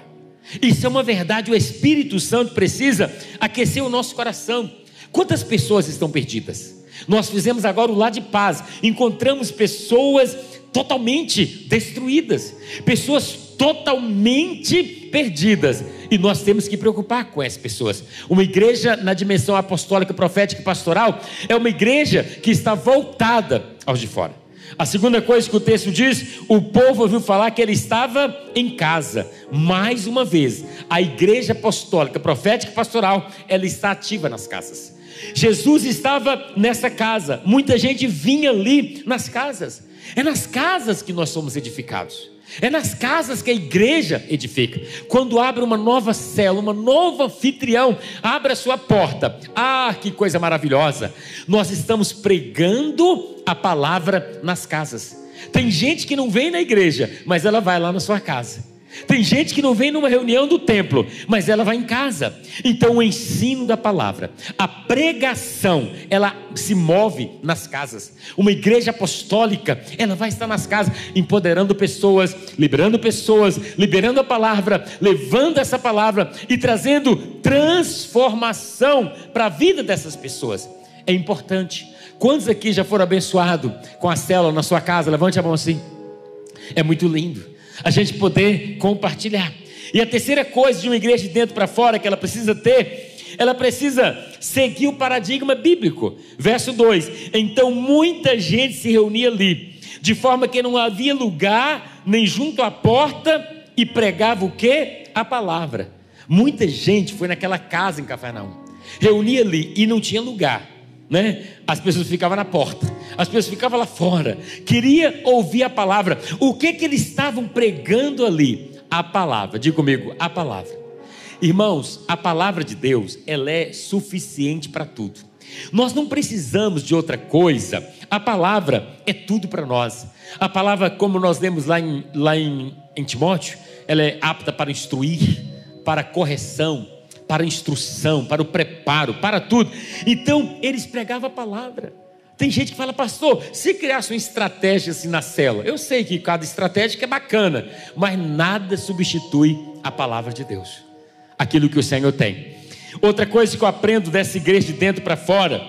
Isso é uma verdade, o Espírito Santo precisa aquecer o nosso coração. Quantas pessoas estão perdidas? Nós fizemos agora o lado de paz, encontramos pessoas totalmente destruídas, pessoas totalmente perdidas, e nós temos que preocupar com essas pessoas. Uma igreja na dimensão apostólica, profética e pastoral é uma igreja que está voltada aos de fora. A segunda coisa que o texto diz: o povo ouviu falar que ele estava em casa. Mais uma vez, a igreja apostólica, profética e pastoral, ela está ativa nas casas. Jesus estava nessa casa, muita gente vinha ali nas casas. É nas casas que nós somos edificados. É nas casas que a igreja edifica. Quando abre uma nova célula, uma nova anfitrião, abre a sua porta. Ah, que coisa maravilhosa! Nós estamos pregando a palavra nas casas. Tem gente que não vem na igreja, mas ela vai lá na sua casa. Tem gente que não vem numa reunião do templo, mas ela vai em casa. Então o ensino da palavra, a pregação, ela se move nas casas. Uma igreja apostólica, ela vai estar nas casas, empoderando pessoas, liberando pessoas, liberando a palavra, levando essa palavra e trazendo transformação para a vida dessas pessoas. É importante. Quantos aqui já foram abençoados com a célula na sua casa? Levante a mão assim. É muito lindo a gente poder compartilhar. E a terceira coisa de uma igreja de dentro para fora que ela precisa ter, ela precisa seguir o paradigma bíblico. Verso 2: Então muita gente se reunia ali, de forma que não havia lugar nem junto à porta e pregava o que? A palavra. Muita gente foi naquela casa em Cafarnaum, reunia ali e não tinha lugar né? As pessoas ficavam na porta, as pessoas ficavam lá fora, queria ouvir a palavra. O que que eles estavam pregando ali? A palavra. Diga comigo, a palavra. Irmãos, a palavra de Deus, ela é suficiente para tudo. Nós não precisamos de outra coisa. A palavra é tudo para nós. A palavra, como nós lemos lá em, lá em, em Timóteo, ela é apta para instruir, para correção, para a instrução, para o preparo, para tudo. Então, eles pregavam a palavra. Tem gente que fala, pastor, se criasse uma estratégia assim na cela, eu sei que cada estratégia é bacana, mas nada substitui a palavra de Deus, aquilo que o Senhor tem. Outra coisa que eu aprendo dessa igreja de dentro para fora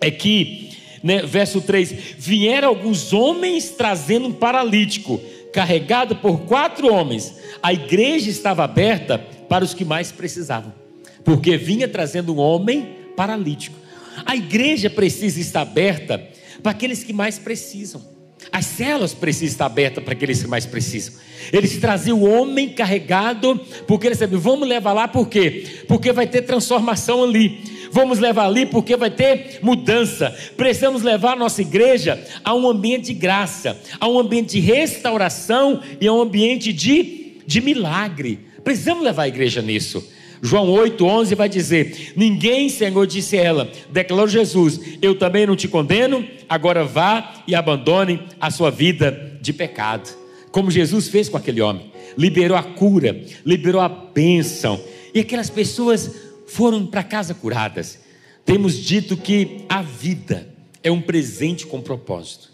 é que, né, verso 3: vieram alguns homens trazendo um paralítico, carregado por quatro homens. A igreja estava aberta para os que mais precisavam porque vinha trazendo um homem paralítico. A igreja precisa estar aberta para aqueles que mais precisam. As celas precisam estar abertas para aqueles que mais precisam. Eles traziam o homem carregado, porque eles sabiam, vamos levar lá por quê? Porque vai ter transformação ali. Vamos levar ali porque vai ter mudança. Precisamos levar a nossa igreja a um ambiente de graça, a um ambiente de restauração e a um ambiente de, de milagre. Precisamos levar a igreja nisso. João 8,11 vai dizer: Ninguém, Senhor, disse ela, declarou Jesus: Eu também não te condeno, agora vá e abandone a sua vida de pecado. Como Jesus fez com aquele homem, liberou a cura, liberou a bênção, e aquelas pessoas foram para casa curadas. Temos dito que a vida é um presente com propósito.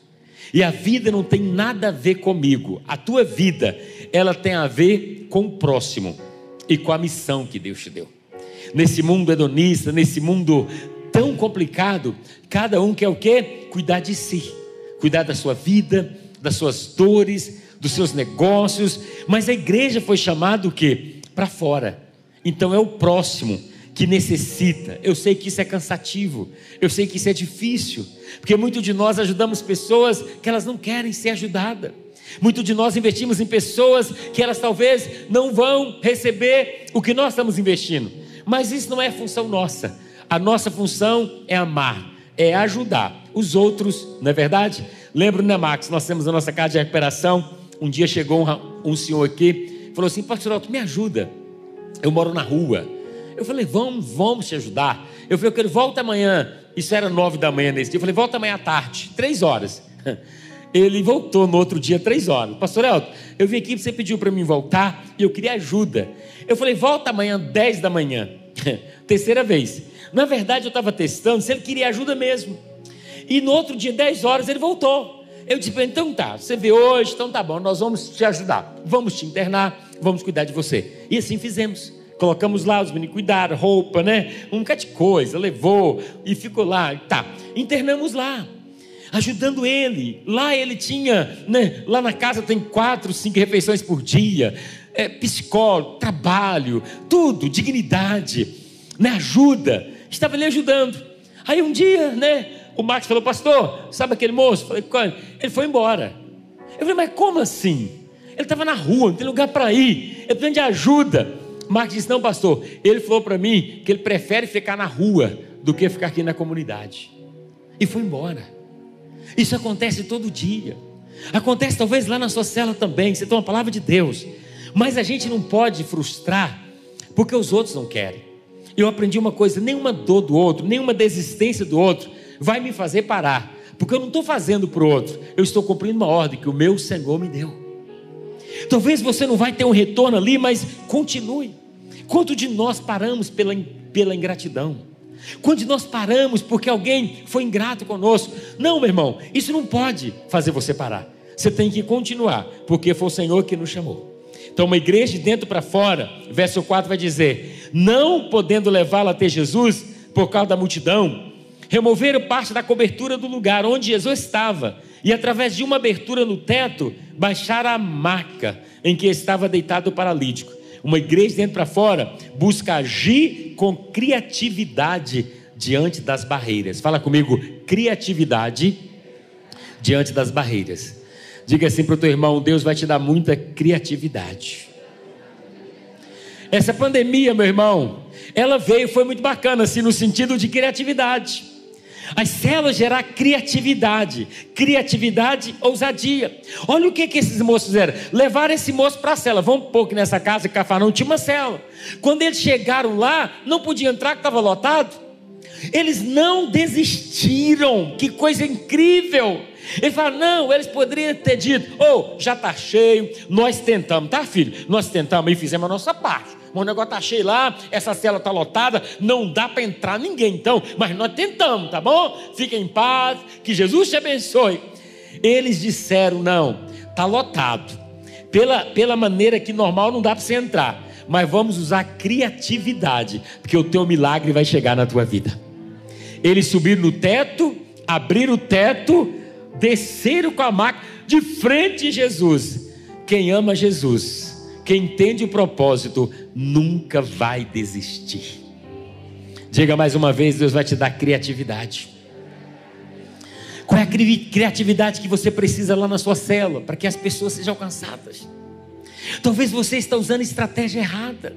E a vida não tem nada a ver comigo. A tua vida, ela tem a ver com o próximo e com a missão que Deus te deu. Nesse mundo hedonista, nesse mundo tão complicado, cada um quer o quê? Cuidar de si, cuidar da sua vida, das suas dores, dos seus negócios, mas a igreja foi chamada o quê? Para fora. Então é o próximo que necessita. Eu sei que isso é cansativo, eu sei que isso é difícil, porque muitos de nós ajudamos pessoas que elas não querem ser ajudadas. Muito de nós investimos em pessoas que elas talvez não vão receber o que nós estamos investindo. Mas isso não é função nossa. A nossa função é amar, é ajudar os outros, não é verdade? Lembro, né, Max? Nós temos a nossa casa de recuperação. Um dia chegou um, um senhor aqui, falou assim: Pastor Alto, me ajuda. Eu moro na rua. Eu falei: Vamos, vamos te ajudar. Eu falei: Eu quero, volta amanhã. Isso era nove da manhã nesse dia. Eu falei: Volta amanhã à tarde, três horas. Ele voltou no outro dia, três horas. Pastor Elton, eu vim aqui, você pediu para mim voltar e eu queria ajuda. Eu falei, volta amanhã, 10 da manhã. Terceira vez. Na verdade, eu estava testando se ele queria ajuda mesmo. E no outro dia, 10 horas, ele voltou. Eu disse, então tá, você vê hoje, então tá bom, nós vamos te ajudar. Vamos te internar, vamos cuidar de você. E assim fizemos. Colocamos lá, os meninos cuidaram, roupa, né? Um bocado de coisa, levou e ficou lá. Tá, internamos lá ajudando ele. Lá ele tinha, né, lá na casa tem quatro, cinco refeições por dia, é, psicólogo, trabalho, tudo, dignidade, né, ajuda. Estava ali ajudando. Aí um dia, né, o Marcos falou, pastor, sabe aquele moço? Falei, ele foi embora. Eu falei, mas como assim? Ele estava na rua, não tem lugar para ir, ele precisa de ajuda. Marcos disse: Não, pastor, ele falou para mim que ele prefere ficar na rua do que ficar aqui na comunidade. E foi embora. Isso acontece todo dia. Acontece talvez lá na sua cela também. Você tem uma palavra de Deus. Mas a gente não pode frustrar porque os outros não querem. Eu aprendi uma coisa: nenhuma dor do outro, nenhuma desistência do outro vai me fazer parar. Porque eu não estou fazendo para o outro, eu estou cumprindo uma ordem que o meu Senhor me deu. Talvez você não vai ter um retorno ali, mas continue. Quanto de nós paramos pela, pela ingratidão? Quando nós paramos porque alguém foi ingrato conosco? Não, meu irmão, isso não pode fazer você parar. Você tem que continuar, porque foi o Senhor que nos chamou. Então, uma igreja de dentro para fora, verso 4 vai dizer: Não podendo levá-la até Jesus por causa da multidão, removeram parte da cobertura do lugar onde Jesus estava e, através de uma abertura no teto, baixaram a maca em que estava deitado o paralítico. Uma igreja dentro para fora busca agir com criatividade diante das barreiras. Fala comigo, criatividade diante das barreiras. Diga assim para o teu irmão: Deus vai te dar muita criatividade. Essa pandemia, meu irmão, ela veio, foi muito bacana, assim, no sentido de criatividade. As células gerar criatividade, criatividade, ousadia. Olha o que, que esses moços fizeram: levaram esse moço para a cela. Vamos um pouco nessa casa, Cafarão tinha uma cela. Quando eles chegaram lá, não podia entrar, que estava lotado. Eles não desistiram, que coisa incrível. Ele fala: não, eles poderiam ter dito: oh, já está cheio, nós tentamos, tá, filho? Nós tentamos e fizemos a nossa parte. Mas o negócio está cheio lá, essa cela está lotada, não dá para entrar ninguém, então, mas nós tentamos, tá bom? Fiquem em paz, que Jesus te abençoe. Eles disseram: não, está lotado. Pela, pela maneira que normal não dá para você entrar, mas vamos usar criatividade, porque o teu milagre vai chegar na tua vida. Eles subiram no teto, abriram o teto, desceram com a maca de frente a Jesus. Quem ama Jesus, quem entende o propósito, nunca vai desistir. Diga mais uma vez: Deus vai te dar criatividade. Qual é a criatividade que você precisa lá na sua célula para que as pessoas sejam alcançadas? Talvez você está usando estratégia errada.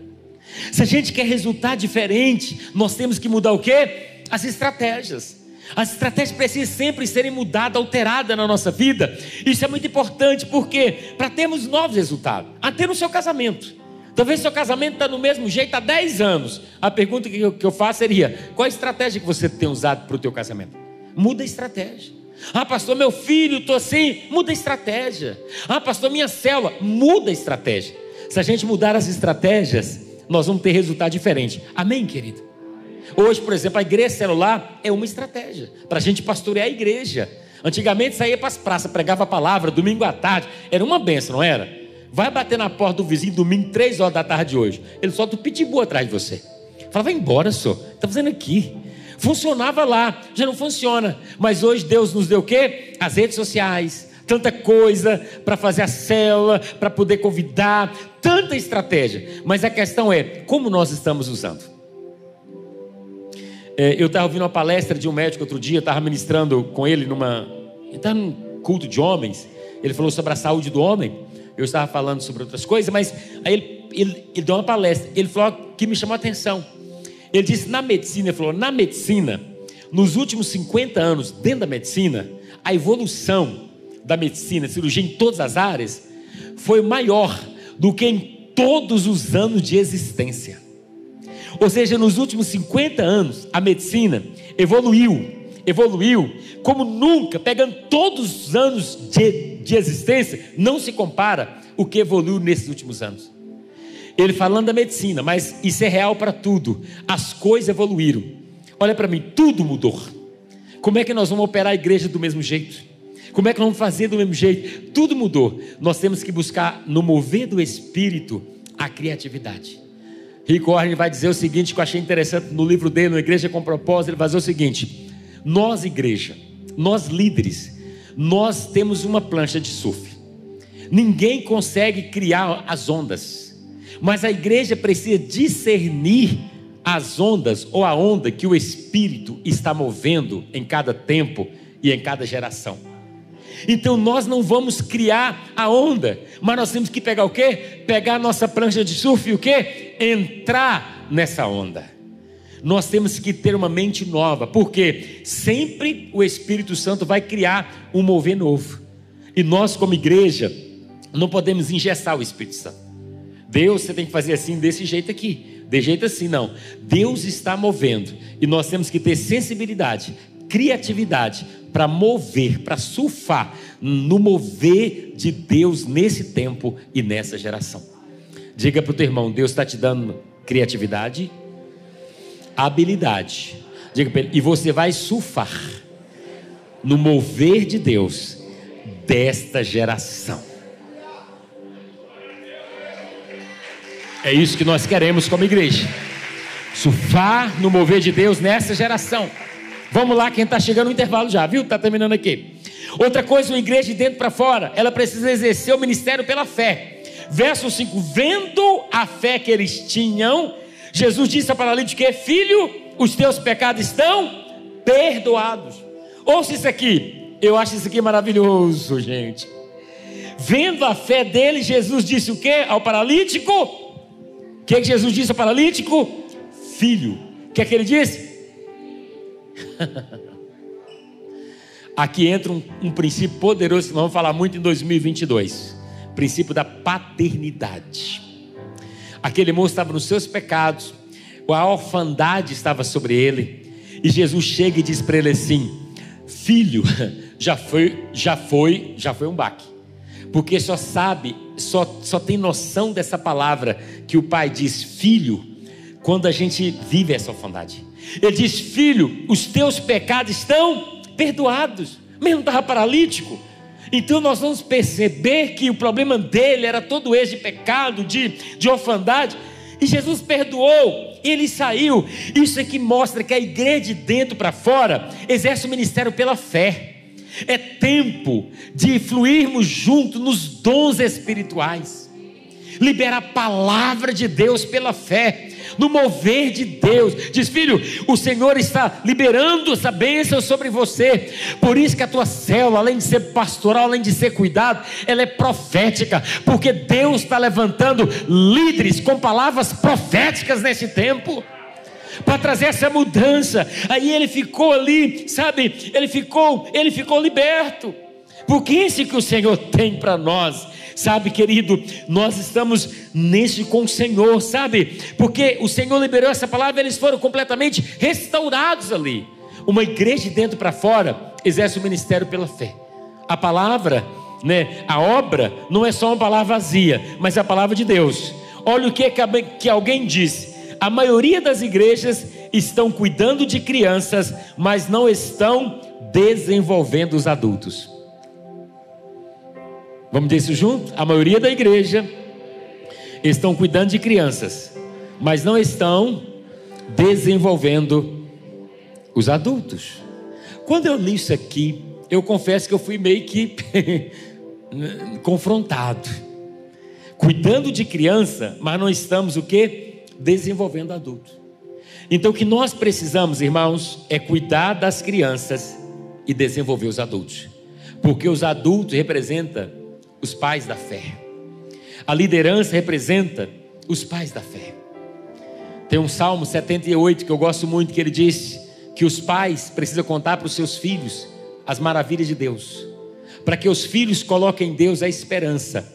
Se a gente quer resultado diferente, nós temos que mudar o quê? As estratégias. As estratégias precisam sempre serem mudadas, alteradas na nossa vida. Isso é muito importante, porque para termos novos resultados, até no seu casamento. Talvez seu casamento está no mesmo jeito há 10 anos. A pergunta que eu, que eu faço seria: qual a estratégia que você tem usado para o teu casamento? Muda a estratégia. Ah, pastor, meu filho, estou assim, muda a estratégia. Ah, pastor, minha célula, muda a estratégia. Se a gente mudar as estratégias, nós vamos ter resultado diferente. Amém, querido? Hoje, por exemplo, a igreja celular é uma estratégia para a gente pastorear a igreja. Antigamente saía para as praças, pregava a palavra, domingo à tarde. Era uma benção, não era? Vai bater na porta do vizinho domingo, três horas da tarde de hoje. Ele solta o pitbull atrás de você. Fala, vai embora, senhor. Está fazendo aqui. Funcionava lá, já não funciona. Mas hoje Deus nos deu o quê? As redes sociais, tanta coisa para fazer a célula, para poder convidar, tanta estratégia. Mas a questão é como nós estamos usando. É, eu estava ouvindo uma palestra de um médico outro dia, estava ministrando com ele numa. Estava num culto de homens. Ele falou sobre a saúde do homem. Eu estava falando sobre outras coisas, mas aí ele, ele, ele deu uma palestra. Ele falou que me chamou a atenção. Ele disse: na medicina, ele falou, na medicina, nos últimos 50 anos, dentro da medicina, a evolução da medicina, cirurgia em todas as áreas, foi maior do que em todos os anos de existência. Ou seja, nos últimos 50 anos, a medicina evoluiu, evoluiu como nunca, pegando todos os anos de, de existência, não se compara o que evoluiu nesses últimos anos. Ele falando da medicina, mas isso é real para tudo. As coisas evoluíram. Olha para mim, tudo mudou. Como é que nós vamos operar a igreja do mesmo jeito? Como é que vamos fazer do mesmo jeito? Tudo mudou. Nós temos que buscar no mover do espírito a criatividade. Rick Warren vai dizer o seguinte que eu achei interessante no livro dele, no Igreja com Propósito, ele vai dizer o seguinte: nós, igreja, nós líderes, nós temos uma plancha de surf. Ninguém consegue criar as ondas, mas a igreja precisa discernir as ondas ou a onda que o Espírito está movendo em cada tempo e em cada geração. Então nós não vamos criar a onda, mas nós temos que pegar o quê? Pegar a nossa prancha de surf e o quê? Entrar nessa onda. Nós temos que ter uma mente nova, porque sempre o Espírito Santo vai criar um mover novo. E nós, como igreja, não podemos engessar o Espírito Santo. Deus, você tem que fazer assim, desse jeito aqui. De jeito assim, não. Deus está movendo. E nós temos que ter sensibilidade, criatividade para mover, para surfar no mover de Deus nesse tempo e nessa geração. Diga para o teu irmão: Deus está te dando criatividade, habilidade. Diga para ele, e você vai surfar no mover de Deus desta geração. É isso que nós queremos como igreja. Surfar no mover de Deus nessa geração. Vamos lá, quem está chegando no intervalo já, viu? Está terminando aqui. Outra coisa, uma igreja de dentro para fora, ela precisa exercer o ministério pela fé. Verso 5: Vendo a fé que eles tinham, Jesus disse a paralítico: Filho, os teus pecados estão perdoados. Ouça isso aqui, eu acho isso aqui maravilhoso, gente. Vendo a fé dele, Jesus disse o que ao paralítico? O que, que Jesus disse ao paralítico? Filho. O que é que ele disse? Aqui entra um, um, princípio poderoso que nós vamos falar muito em 2022: princípio da paternidade. Aquele moço estava nos seus pecados, a orfandade estava sobre ele, e Jesus chega e diz para ele assim: Filho, já foi, já foi, já foi um baque, porque só sabe, só, só tem noção dessa palavra que o pai diz, filho, quando a gente vive essa orfandade. Ele diz: Filho, os teus pecados estão perdoados. Mas não estava paralítico. Então nós vamos perceber que o problema dele era todo esse de pecado, de, de orfandade. E Jesus perdoou, ele saiu. Isso é que mostra que a igreja de dentro para fora exerce o ministério pela fé. É tempo de fluirmos junto nos dons espirituais. Libera a palavra de Deus pela fé no mover de Deus. Diz, filho, o Senhor está liberando essa bênção sobre você. Por isso que a tua célula, além de ser pastoral, além de ser cuidado, ela é profética, porque Deus está levantando líderes com palavras proféticas nesse tempo para trazer essa mudança. Aí ele ficou ali, sabe? Ele ficou, ele ficou liberto. Porque isso que o Senhor tem para nós Sabe, querido, nós estamos nesse com o Senhor, sabe? Porque o Senhor liberou essa palavra, eles foram completamente restaurados ali. Uma igreja de dentro para fora exerce o ministério pela fé. A palavra, né, a obra não é só uma palavra vazia, mas é a palavra de Deus. Olha o que, que alguém disse. A maioria das igrejas estão cuidando de crianças, mas não estão desenvolvendo os adultos. Vamos dizer isso junto? A maioria da igreja estão cuidando de crianças, mas não estão desenvolvendo os adultos. Quando eu li isso aqui, eu confesso que eu fui meio que confrontado. Cuidando de criança, mas não estamos o que? Desenvolvendo adultos. Então o que nós precisamos, irmãos, é cuidar das crianças e desenvolver os adultos. Porque os adultos representam os pais da fé. A liderança representa os pais da fé. Tem um Salmo 78 que eu gosto muito, que ele diz que os pais precisam contar para os seus filhos as maravilhas de Deus, para que os filhos coloquem em Deus a esperança,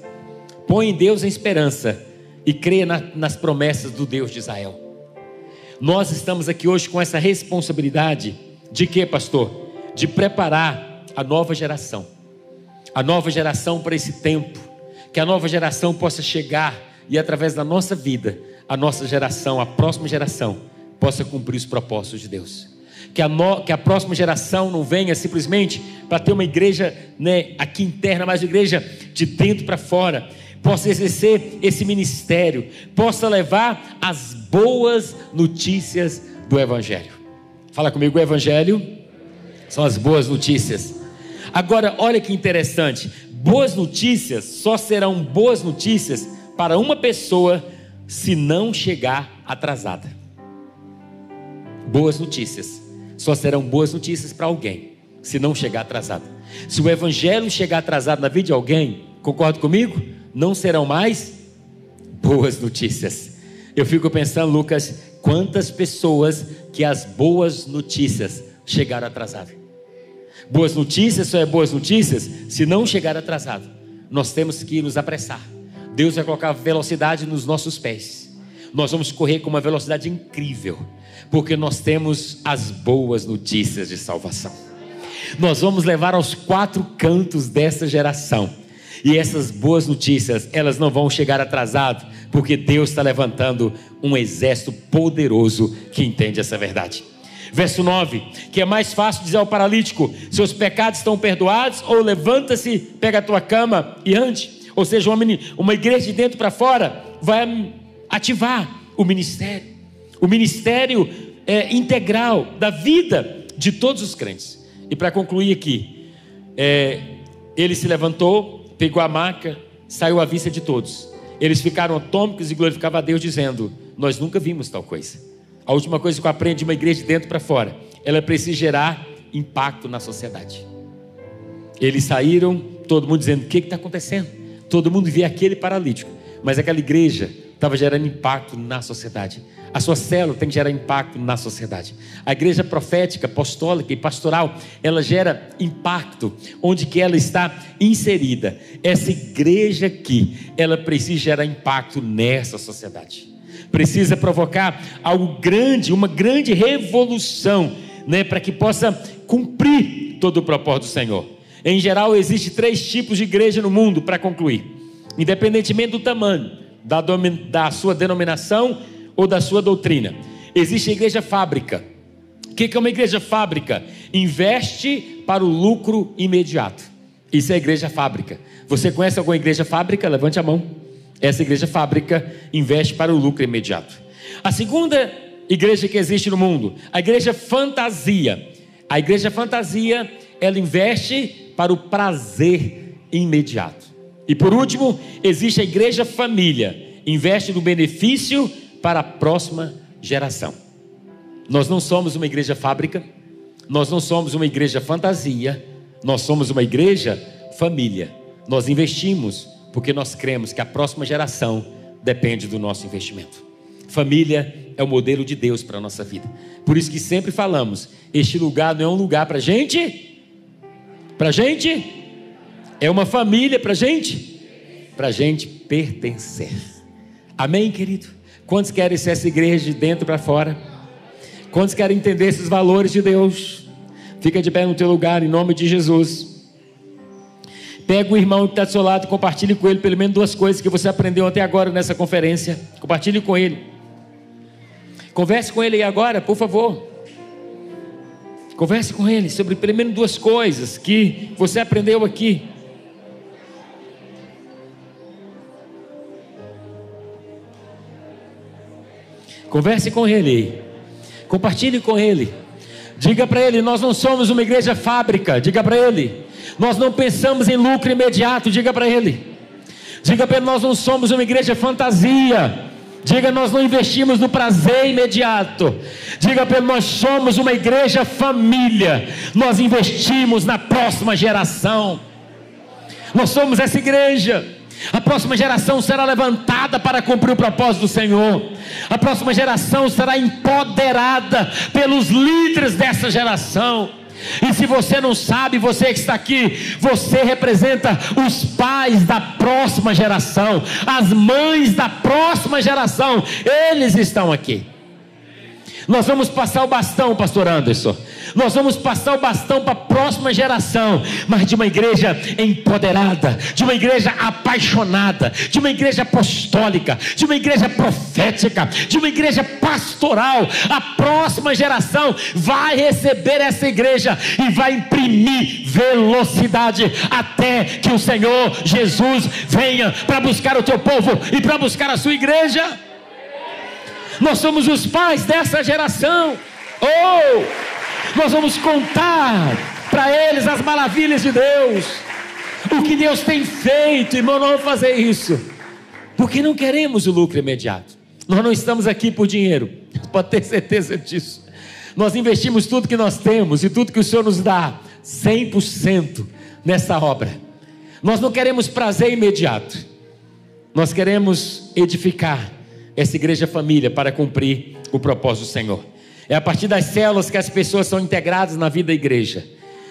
põem em Deus a esperança e creia na, nas promessas do Deus de Israel. Nós estamos aqui hoje com essa responsabilidade de quê, pastor? De preparar a nova geração a nova geração para esse tempo, que a nova geração possa chegar e através da nossa vida, a nossa geração, a próxima geração, possa cumprir os propósitos de Deus. Que a, no, que a próxima geração não venha simplesmente para ter uma igreja né, aqui interna, mas uma igreja de dentro para fora, possa exercer esse ministério, possa levar as boas notícias do Evangelho. Fala comigo, o Evangelho são as boas notícias Agora, olha que interessante: boas notícias só serão boas notícias para uma pessoa se não chegar atrasada. Boas notícias só serão boas notícias para alguém se não chegar atrasada. Se o evangelho chegar atrasado na vida de alguém, concorda comigo? Não serão mais boas notícias. Eu fico pensando, Lucas, quantas pessoas que as boas notícias chegaram atrasadas. Boas notícias só é boas notícias se não chegar atrasado. Nós temos que nos apressar. Deus vai colocar velocidade nos nossos pés. Nós vamos correr com uma velocidade incrível, porque nós temos as boas notícias de salvação. Nós vamos levar aos quatro cantos dessa geração. E essas boas notícias, elas não vão chegar atrasado, porque Deus está levantando um exército poderoso que entende essa verdade. Verso 9: que é mais fácil dizer ao paralítico: seus pecados estão perdoados, ou levanta-se, pega a tua cama e ande. Ou seja, uma, uma igreja de dentro para fora vai ativar o ministério, o ministério é, integral da vida de todos os crentes. E para concluir aqui, é, ele se levantou, pegou a maca, saiu à vista de todos. Eles ficaram atômicos e glorificavam a Deus, dizendo: Nós nunca vimos tal coisa. A última coisa que eu aprendo de uma igreja de dentro para fora, ela precisa gerar impacto na sociedade. Eles saíram, todo mundo dizendo: O que está acontecendo? Todo mundo via aquele paralítico, mas aquela igreja estava gerando impacto na sociedade. A sua célula tem que gerar impacto na sociedade. A igreja profética, apostólica e pastoral, ela gera impacto onde que ela está inserida. Essa igreja aqui, ela precisa gerar impacto nessa sociedade precisa provocar algo grande, uma grande revolução, né, para que possa cumprir todo o propósito do Senhor. Em geral, existe três tipos de igreja no mundo, para concluir, independentemente do tamanho, da, da sua denominação ou da sua doutrina. Existe a igreja fábrica. O que é uma igreja fábrica? Investe para o lucro imediato. Isso é igreja fábrica. Você conhece alguma igreja fábrica? Levante a mão. Essa igreja fábrica investe para o lucro imediato. A segunda igreja que existe no mundo, a igreja fantasia. A igreja fantasia, ela investe para o prazer imediato. E por último, existe a igreja família, investe no benefício para a próxima geração. Nós não somos uma igreja fábrica, nós não somos uma igreja fantasia, nós somos uma igreja família. Nós investimos porque nós cremos que a próxima geração depende do nosso investimento. Família é o modelo de Deus para a nossa vida. Por isso que sempre falamos: este lugar não é um lugar para gente, para gente, é uma família para gente, para gente pertencer. Amém, querido? Quantos querem ser essa igreja de dentro para fora? Quantos querem entender esses valores de Deus? Fica de pé no teu lugar, em nome de Jesus. Pega o irmão que está do seu lado compartilhe com ele pelo menos duas coisas que você aprendeu até agora nessa conferência. Compartilhe com ele. Converse com ele aí agora, por favor. Converse com ele sobre pelo menos duas coisas que você aprendeu aqui. Converse com ele. Compartilhe com ele. Diga para ele: Nós não somos uma igreja fábrica. Diga para ele. Nós não pensamos em lucro imediato, diga para ele. Diga para ele, nós não somos uma igreja fantasia. Diga, nós não investimos no prazer imediato. Diga para ele, nós somos uma igreja família. Nós investimos na próxima geração. Nós somos essa igreja. A próxima geração será levantada para cumprir o propósito do Senhor. A próxima geração será empoderada pelos líderes dessa geração. E se você não sabe, você que está aqui, você representa os pais da próxima geração, as mães da próxima geração, eles estão aqui. Nós vamos passar o bastão, pastor Anderson. Nós vamos passar o bastão para a próxima geração, mas de uma igreja empoderada, de uma igreja apaixonada, de uma igreja apostólica, de uma igreja profética, de uma igreja pastoral. A próxima geração vai receber essa igreja e vai imprimir velocidade até que o Senhor Jesus venha para buscar o teu povo e para buscar a sua igreja. Nós somos os pais dessa geração. Oh, nós vamos contar para eles as maravilhas de Deus, o que Deus tem feito, irmão. Não vamos fazer isso, porque não queremos o lucro imediato. Nós não estamos aqui por dinheiro, pode ter certeza disso. Nós investimos tudo que nós temos e tudo que o Senhor nos dá, 100% nessa obra. Nós não queremos prazer imediato. Nós queremos edificar essa igreja família para cumprir o propósito do Senhor. É a partir das células que as pessoas são integradas na vida da igreja.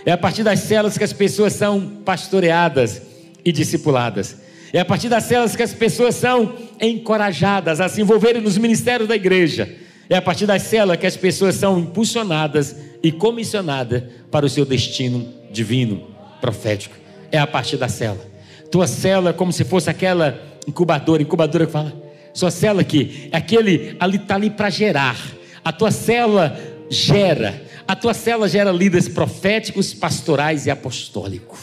É a partir das células que as pessoas são pastoreadas e discipuladas. É a partir das células que as pessoas são encorajadas a se envolverem nos ministérios da igreja. É a partir das células que as pessoas são impulsionadas e comissionadas para o seu destino divino, profético. É a partir da célula. Tua célula é como se fosse aquela incubadora, incubadora que fala, sua célula aqui, é aquele ali está ali para gerar. A tua célula gera. A tua célula gera líderes proféticos, pastorais e apostólicos.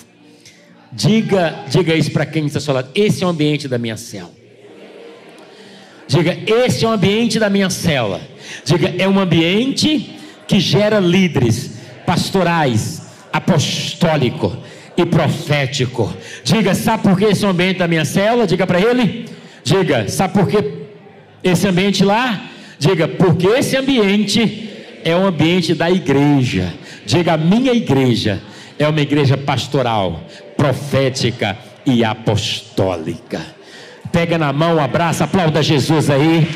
Diga, diga isso para quem está ao seu lado. Esse é o ambiente da minha célula. Diga, esse é o ambiente da minha célula. Diga, é um ambiente que gera líderes pastorais, apostólico e profético. Diga, sabe por que esse é o ambiente da minha célula? Diga para ele. Diga, sabe por que esse ambiente lá? Diga, porque esse ambiente é o ambiente da igreja. Diga, a minha igreja é uma igreja pastoral, profética e apostólica. Pega na mão, abraça, aplauda Jesus aí.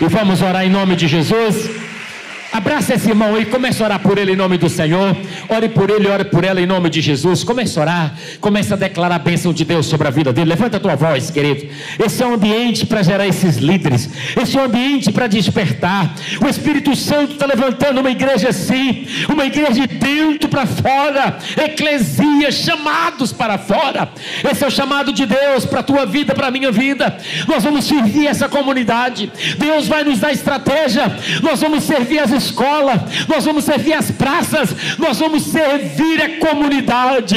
E vamos orar em nome de Jesus. Abraça esse irmão aí, comece a orar por ele em nome do Senhor. Ore por ele, ore por ela em nome de Jesus. Comece a orar, comece a declarar a bênção de Deus sobre a vida dele. Levanta a tua voz, querido. Esse é um ambiente para gerar esses líderes. Esse é um ambiente para despertar. O Espírito Santo está levantando uma igreja assim, uma igreja de dentro para fora, eclesia, chamados para fora. Esse é o chamado de Deus para a tua vida, para a minha vida. Nós vamos servir essa comunidade. Deus vai nos dar estratégia. Nós vamos servir as escola, nós vamos servir as praças, nós vamos servir a comunidade.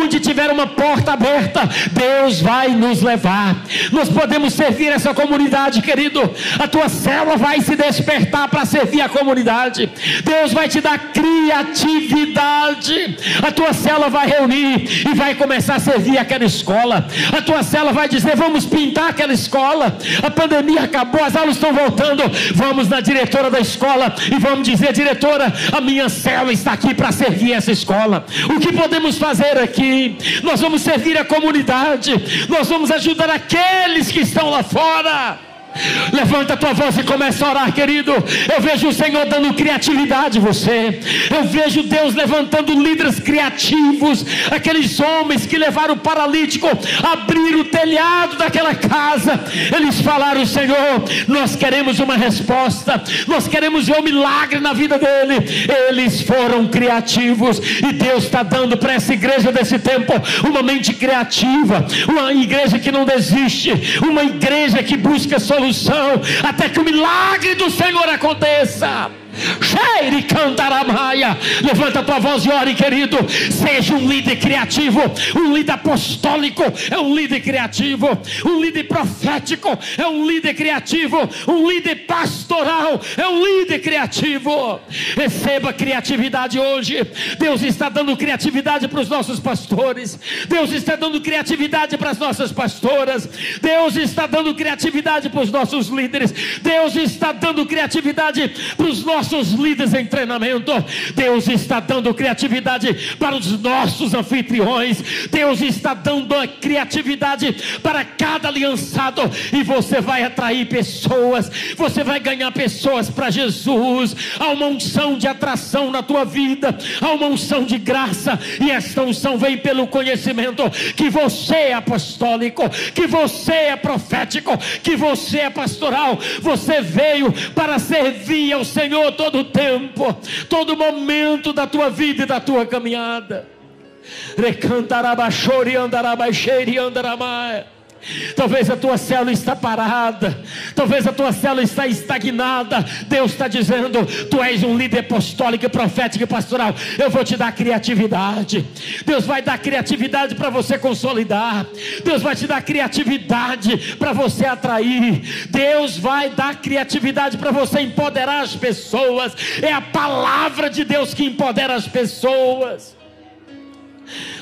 Onde tiver uma porta aberta, Deus vai nos levar. Nós podemos servir essa comunidade, querido. A tua célula vai se despertar para servir a comunidade. Deus vai te dar criatividade. A tua célula vai reunir e vai começar a servir aquela escola. A tua célula vai dizer: Vamos pintar aquela escola. A pandemia acabou, as aulas estão voltando. Vamos na diretora da escola e vamos dizer, diretora, a minha célula está aqui para servir essa escola. O que podemos fazer aqui? Nós vamos servir a comunidade, nós vamos ajudar aqueles que estão lá fora. Levanta a tua voz e começa a orar, querido. Eu vejo o Senhor dando criatividade a você. Eu vejo Deus levantando líderes criativos, aqueles homens que levaram o paralítico, abrir o telhado daquela casa. Eles falaram: Senhor, nós queremos uma resposta, nós queremos ver um milagre na vida dele. Eles foram criativos e Deus está dando para essa igreja desse tempo uma mente criativa, uma igreja que não desiste, uma igreja que busca soluções solução até que o milagre do Senhor aconteça. Levanta tua voz e ore, querido. Seja um líder criativo, um líder apostólico, é um líder criativo, um líder profético, é um líder criativo, um líder pastoral, é um líder criativo. Receba criatividade hoje. Deus está dando criatividade para os nossos pastores. Deus está dando criatividade para as nossas pastoras. Deus está dando criatividade para os nossos líderes. Deus está dando criatividade para os nossos nossos líderes em treinamento. Deus está dando criatividade para os nossos anfitriões. Deus está dando criatividade para cada aliançado. E você vai atrair pessoas. Você vai ganhar pessoas para Jesus. Há uma unção de atração na tua vida. Há uma unção de graça. E esta unção vem pelo conhecimento que você é apostólico, que você é profético, que você é pastoral. Você veio para servir ao Senhor todo tempo, todo momento da tua vida e da tua caminhada. Recantarabachori andarabaixeri andaramai. Talvez a tua célula está parada, talvez a tua célula está estagnada. Deus está dizendo: Tu és um líder apostólico, profético e pastoral. Eu vou te dar criatividade. Deus vai dar criatividade para você consolidar. Deus vai te dar criatividade para você atrair. Deus vai dar criatividade para você empoderar as pessoas. É a palavra de Deus que empodera as pessoas.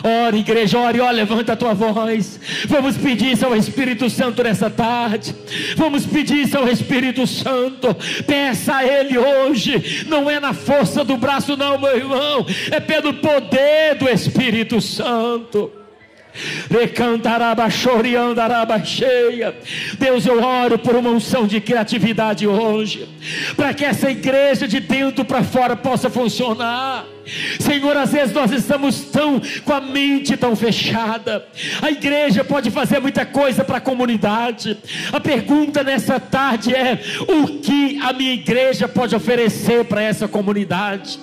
Ore, igreja, ore, ó, levanta a tua voz. Vamos pedir isso ao Espírito Santo nessa tarde. Vamos pedir isso ao Espírito Santo. Peça a Ele hoje. Não é na força do braço, não, meu irmão. É pelo poder do Espírito Santo. Cheia. Deus, eu oro por uma unção de criatividade hoje, para que essa igreja de dentro para fora possa funcionar. Senhor, às vezes nós estamos tão com a mente tão fechada. A igreja pode fazer muita coisa para a comunidade. A pergunta nessa tarde é: o que a minha igreja pode oferecer para essa comunidade?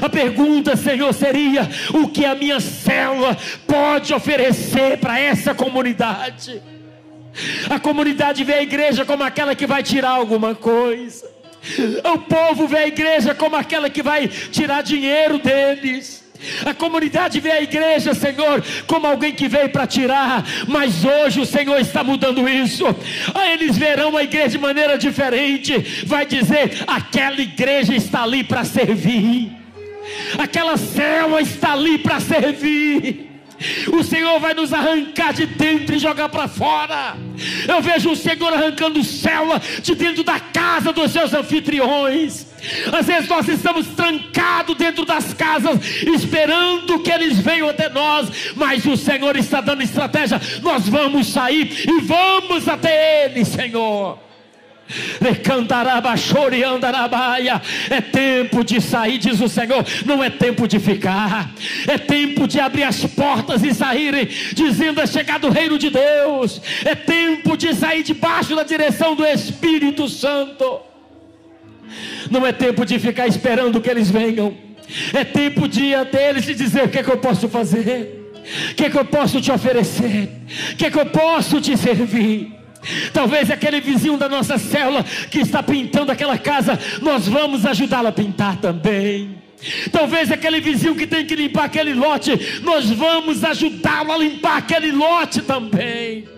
A pergunta, Senhor, seria: o que a minha célula pode oferecer para essa comunidade? A comunidade vê a igreja como aquela que vai tirar alguma coisa. O povo vê a igreja como aquela que vai tirar dinheiro deles. A comunidade vê a igreja, Senhor, como alguém que veio para tirar, mas hoje o Senhor está mudando isso. Aí eles verão a igreja de maneira diferente. Vai dizer: aquela igreja está ali para servir, aquela célula está ali para servir. O Senhor vai nos arrancar de dentro e jogar para fora. Eu vejo o Senhor arrancando célula de dentro da casa dos seus anfitriões. Às vezes nós estamos trancados dentro das casas, esperando que eles venham até nós, mas o Senhor está dando estratégia. Nós vamos sair e vamos até Ele, Senhor. É tempo de sair, diz o Senhor. Não é tempo de ficar. É tempo de abrir as portas e sair, dizendo: É chegado o reino de Deus. É tempo de sair debaixo da direção do Espírito Santo. Não é tempo de ficar esperando que eles venham. É tempo de ir até eles e dizer: O que é que eu posso fazer? O que é que eu posso te oferecer? O que é que eu posso te servir? Talvez aquele vizinho da nossa célula que está pintando aquela casa, nós vamos ajudá-lo a pintar também. Talvez aquele vizinho que tem que limpar aquele lote, nós vamos ajudá-lo a limpar aquele lote também.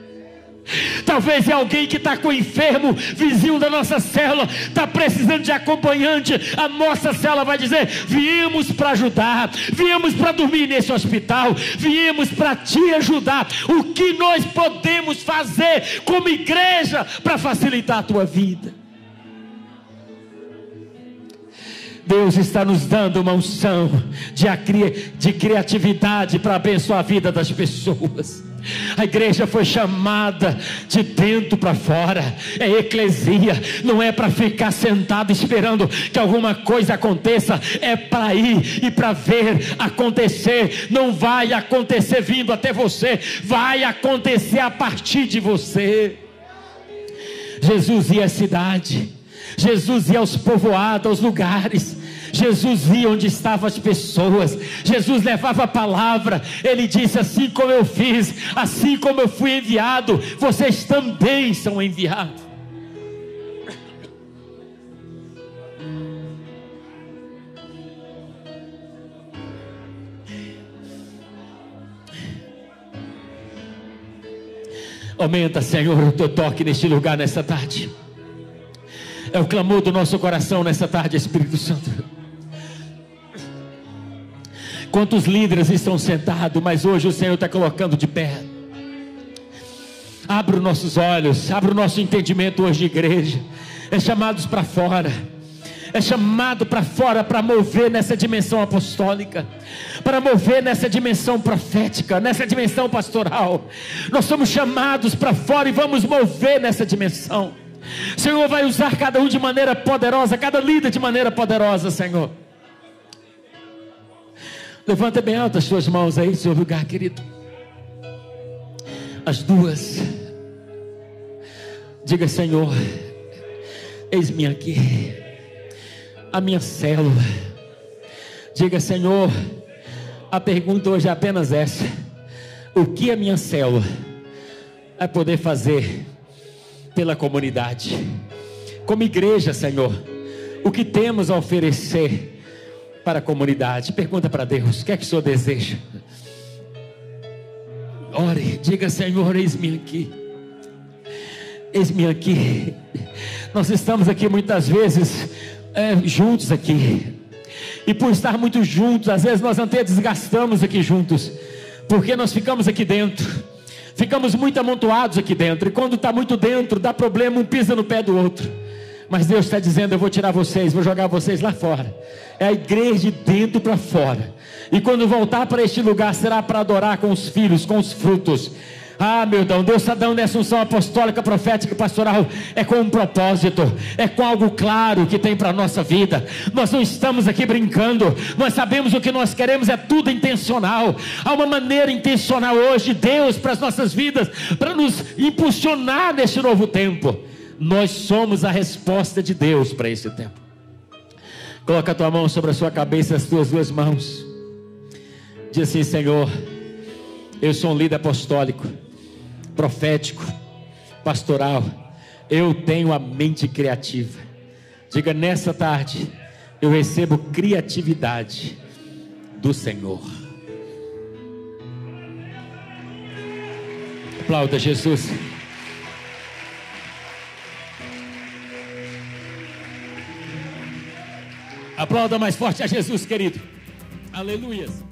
Talvez é alguém que está com enfermo, vizinho da nossa célula, está precisando de acompanhante. A nossa célula vai dizer: viemos para ajudar, viemos para dormir nesse hospital, viemos para te ajudar. O que nós podemos fazer como igreja para facilitar a tua vida? Deus está nos dando uma unção de, de criatividade para abençoar a vida das pessoas. A igreja foi chamada de dentro para fora, é eclesia, não é para ficar sentado esperando que alguma coisa aconteça, é para ir e para ver acontecer. Não vai acontecer vindo até você, vai acontecer a partir de você. Jesus ia à cidade, Jesus ia aos povoados, aos lugares, Jesus via onde estavam as pessoas, Jesus levava a palavra, ele disse: Assim como eu fiz, assim como eu fui enviado, vocês também são enviados. Aumenta, Senhor, o teu toque neste lugar nessa tarde. É o clamor do nosso coração nessa tarde, Espírito Santo. Quantos líderes estão sentados, mas hoje o Senhor está colocando de pé. Abra os nossos olhos, abra o nosso entendimento hoje, igreja. É chamados para fora é chamado para fora para mover nessa dimensão apostólica, para mover nessa dimensão profética, nessa dimensão pastoral. Nós somos chamados para fora e vamos mover nessa dimensão. Senhor vai usar cada um de maneira poderosa, cada líder de maneira poderosa, Senhor. Levanta bem alto as suas mãos aí, seu lugar, querido. As duas. Diga, Senhor, eis-me aqui, a minha célula. Diga, Senhor, a pergunta hoje é apenas essa: o que a minha célula vai poder fazer pela comunidade? Como igreja, Senhor, o que temos a oferecer? para a comunidade. Pergunta para Deus: o que é que o Senhor deseja? Ore, diga: Senhor, eis-me aqui. Eis-me aqui. Nós estamos aqui muitas vezes é, juntos aqui. E por estar muito juntos, às vezes nós até desgastamos aqui juntos. Porque nós ficamos aqui dentro, ficamos muito amontoados aqui dentro, e quando está muito dentro, dá problema, um pisa no pé do outro. Mas Deus está dizendo: Eu vou tirar vocês, vou jogar vocês lá fora. É a igreja de dentro para fora. E quando voltar para este lugar, será para adorar com os filhos, com os frutos. Ah, meu Deus, Deus está dando essa unção apostólica, profética, pastoral. É com um propósito, é com algo claro que tem para a nossa vida. Nós não estamos aqui brincando, nós sabemos o que nós queremos, é tudo intencional. Há uma maneira intencional hoje, Deus, para as nossas vidas, para nos impulsionar neste novo tempo. Nós somos a resposta de Deus para esse tempo. Coloca a tua mão sobre a sua cabeça, as tuas duas mãos. Diz assim, Senhor, eu sou um líder apostólico, profético, pastoral. Eu tenho a mente criativa. Diga nessa tarde, eu recebo criatividade do Senhor. Aplauda Jesus. Aplauda mais forte a Jesus, querido. Aleluia.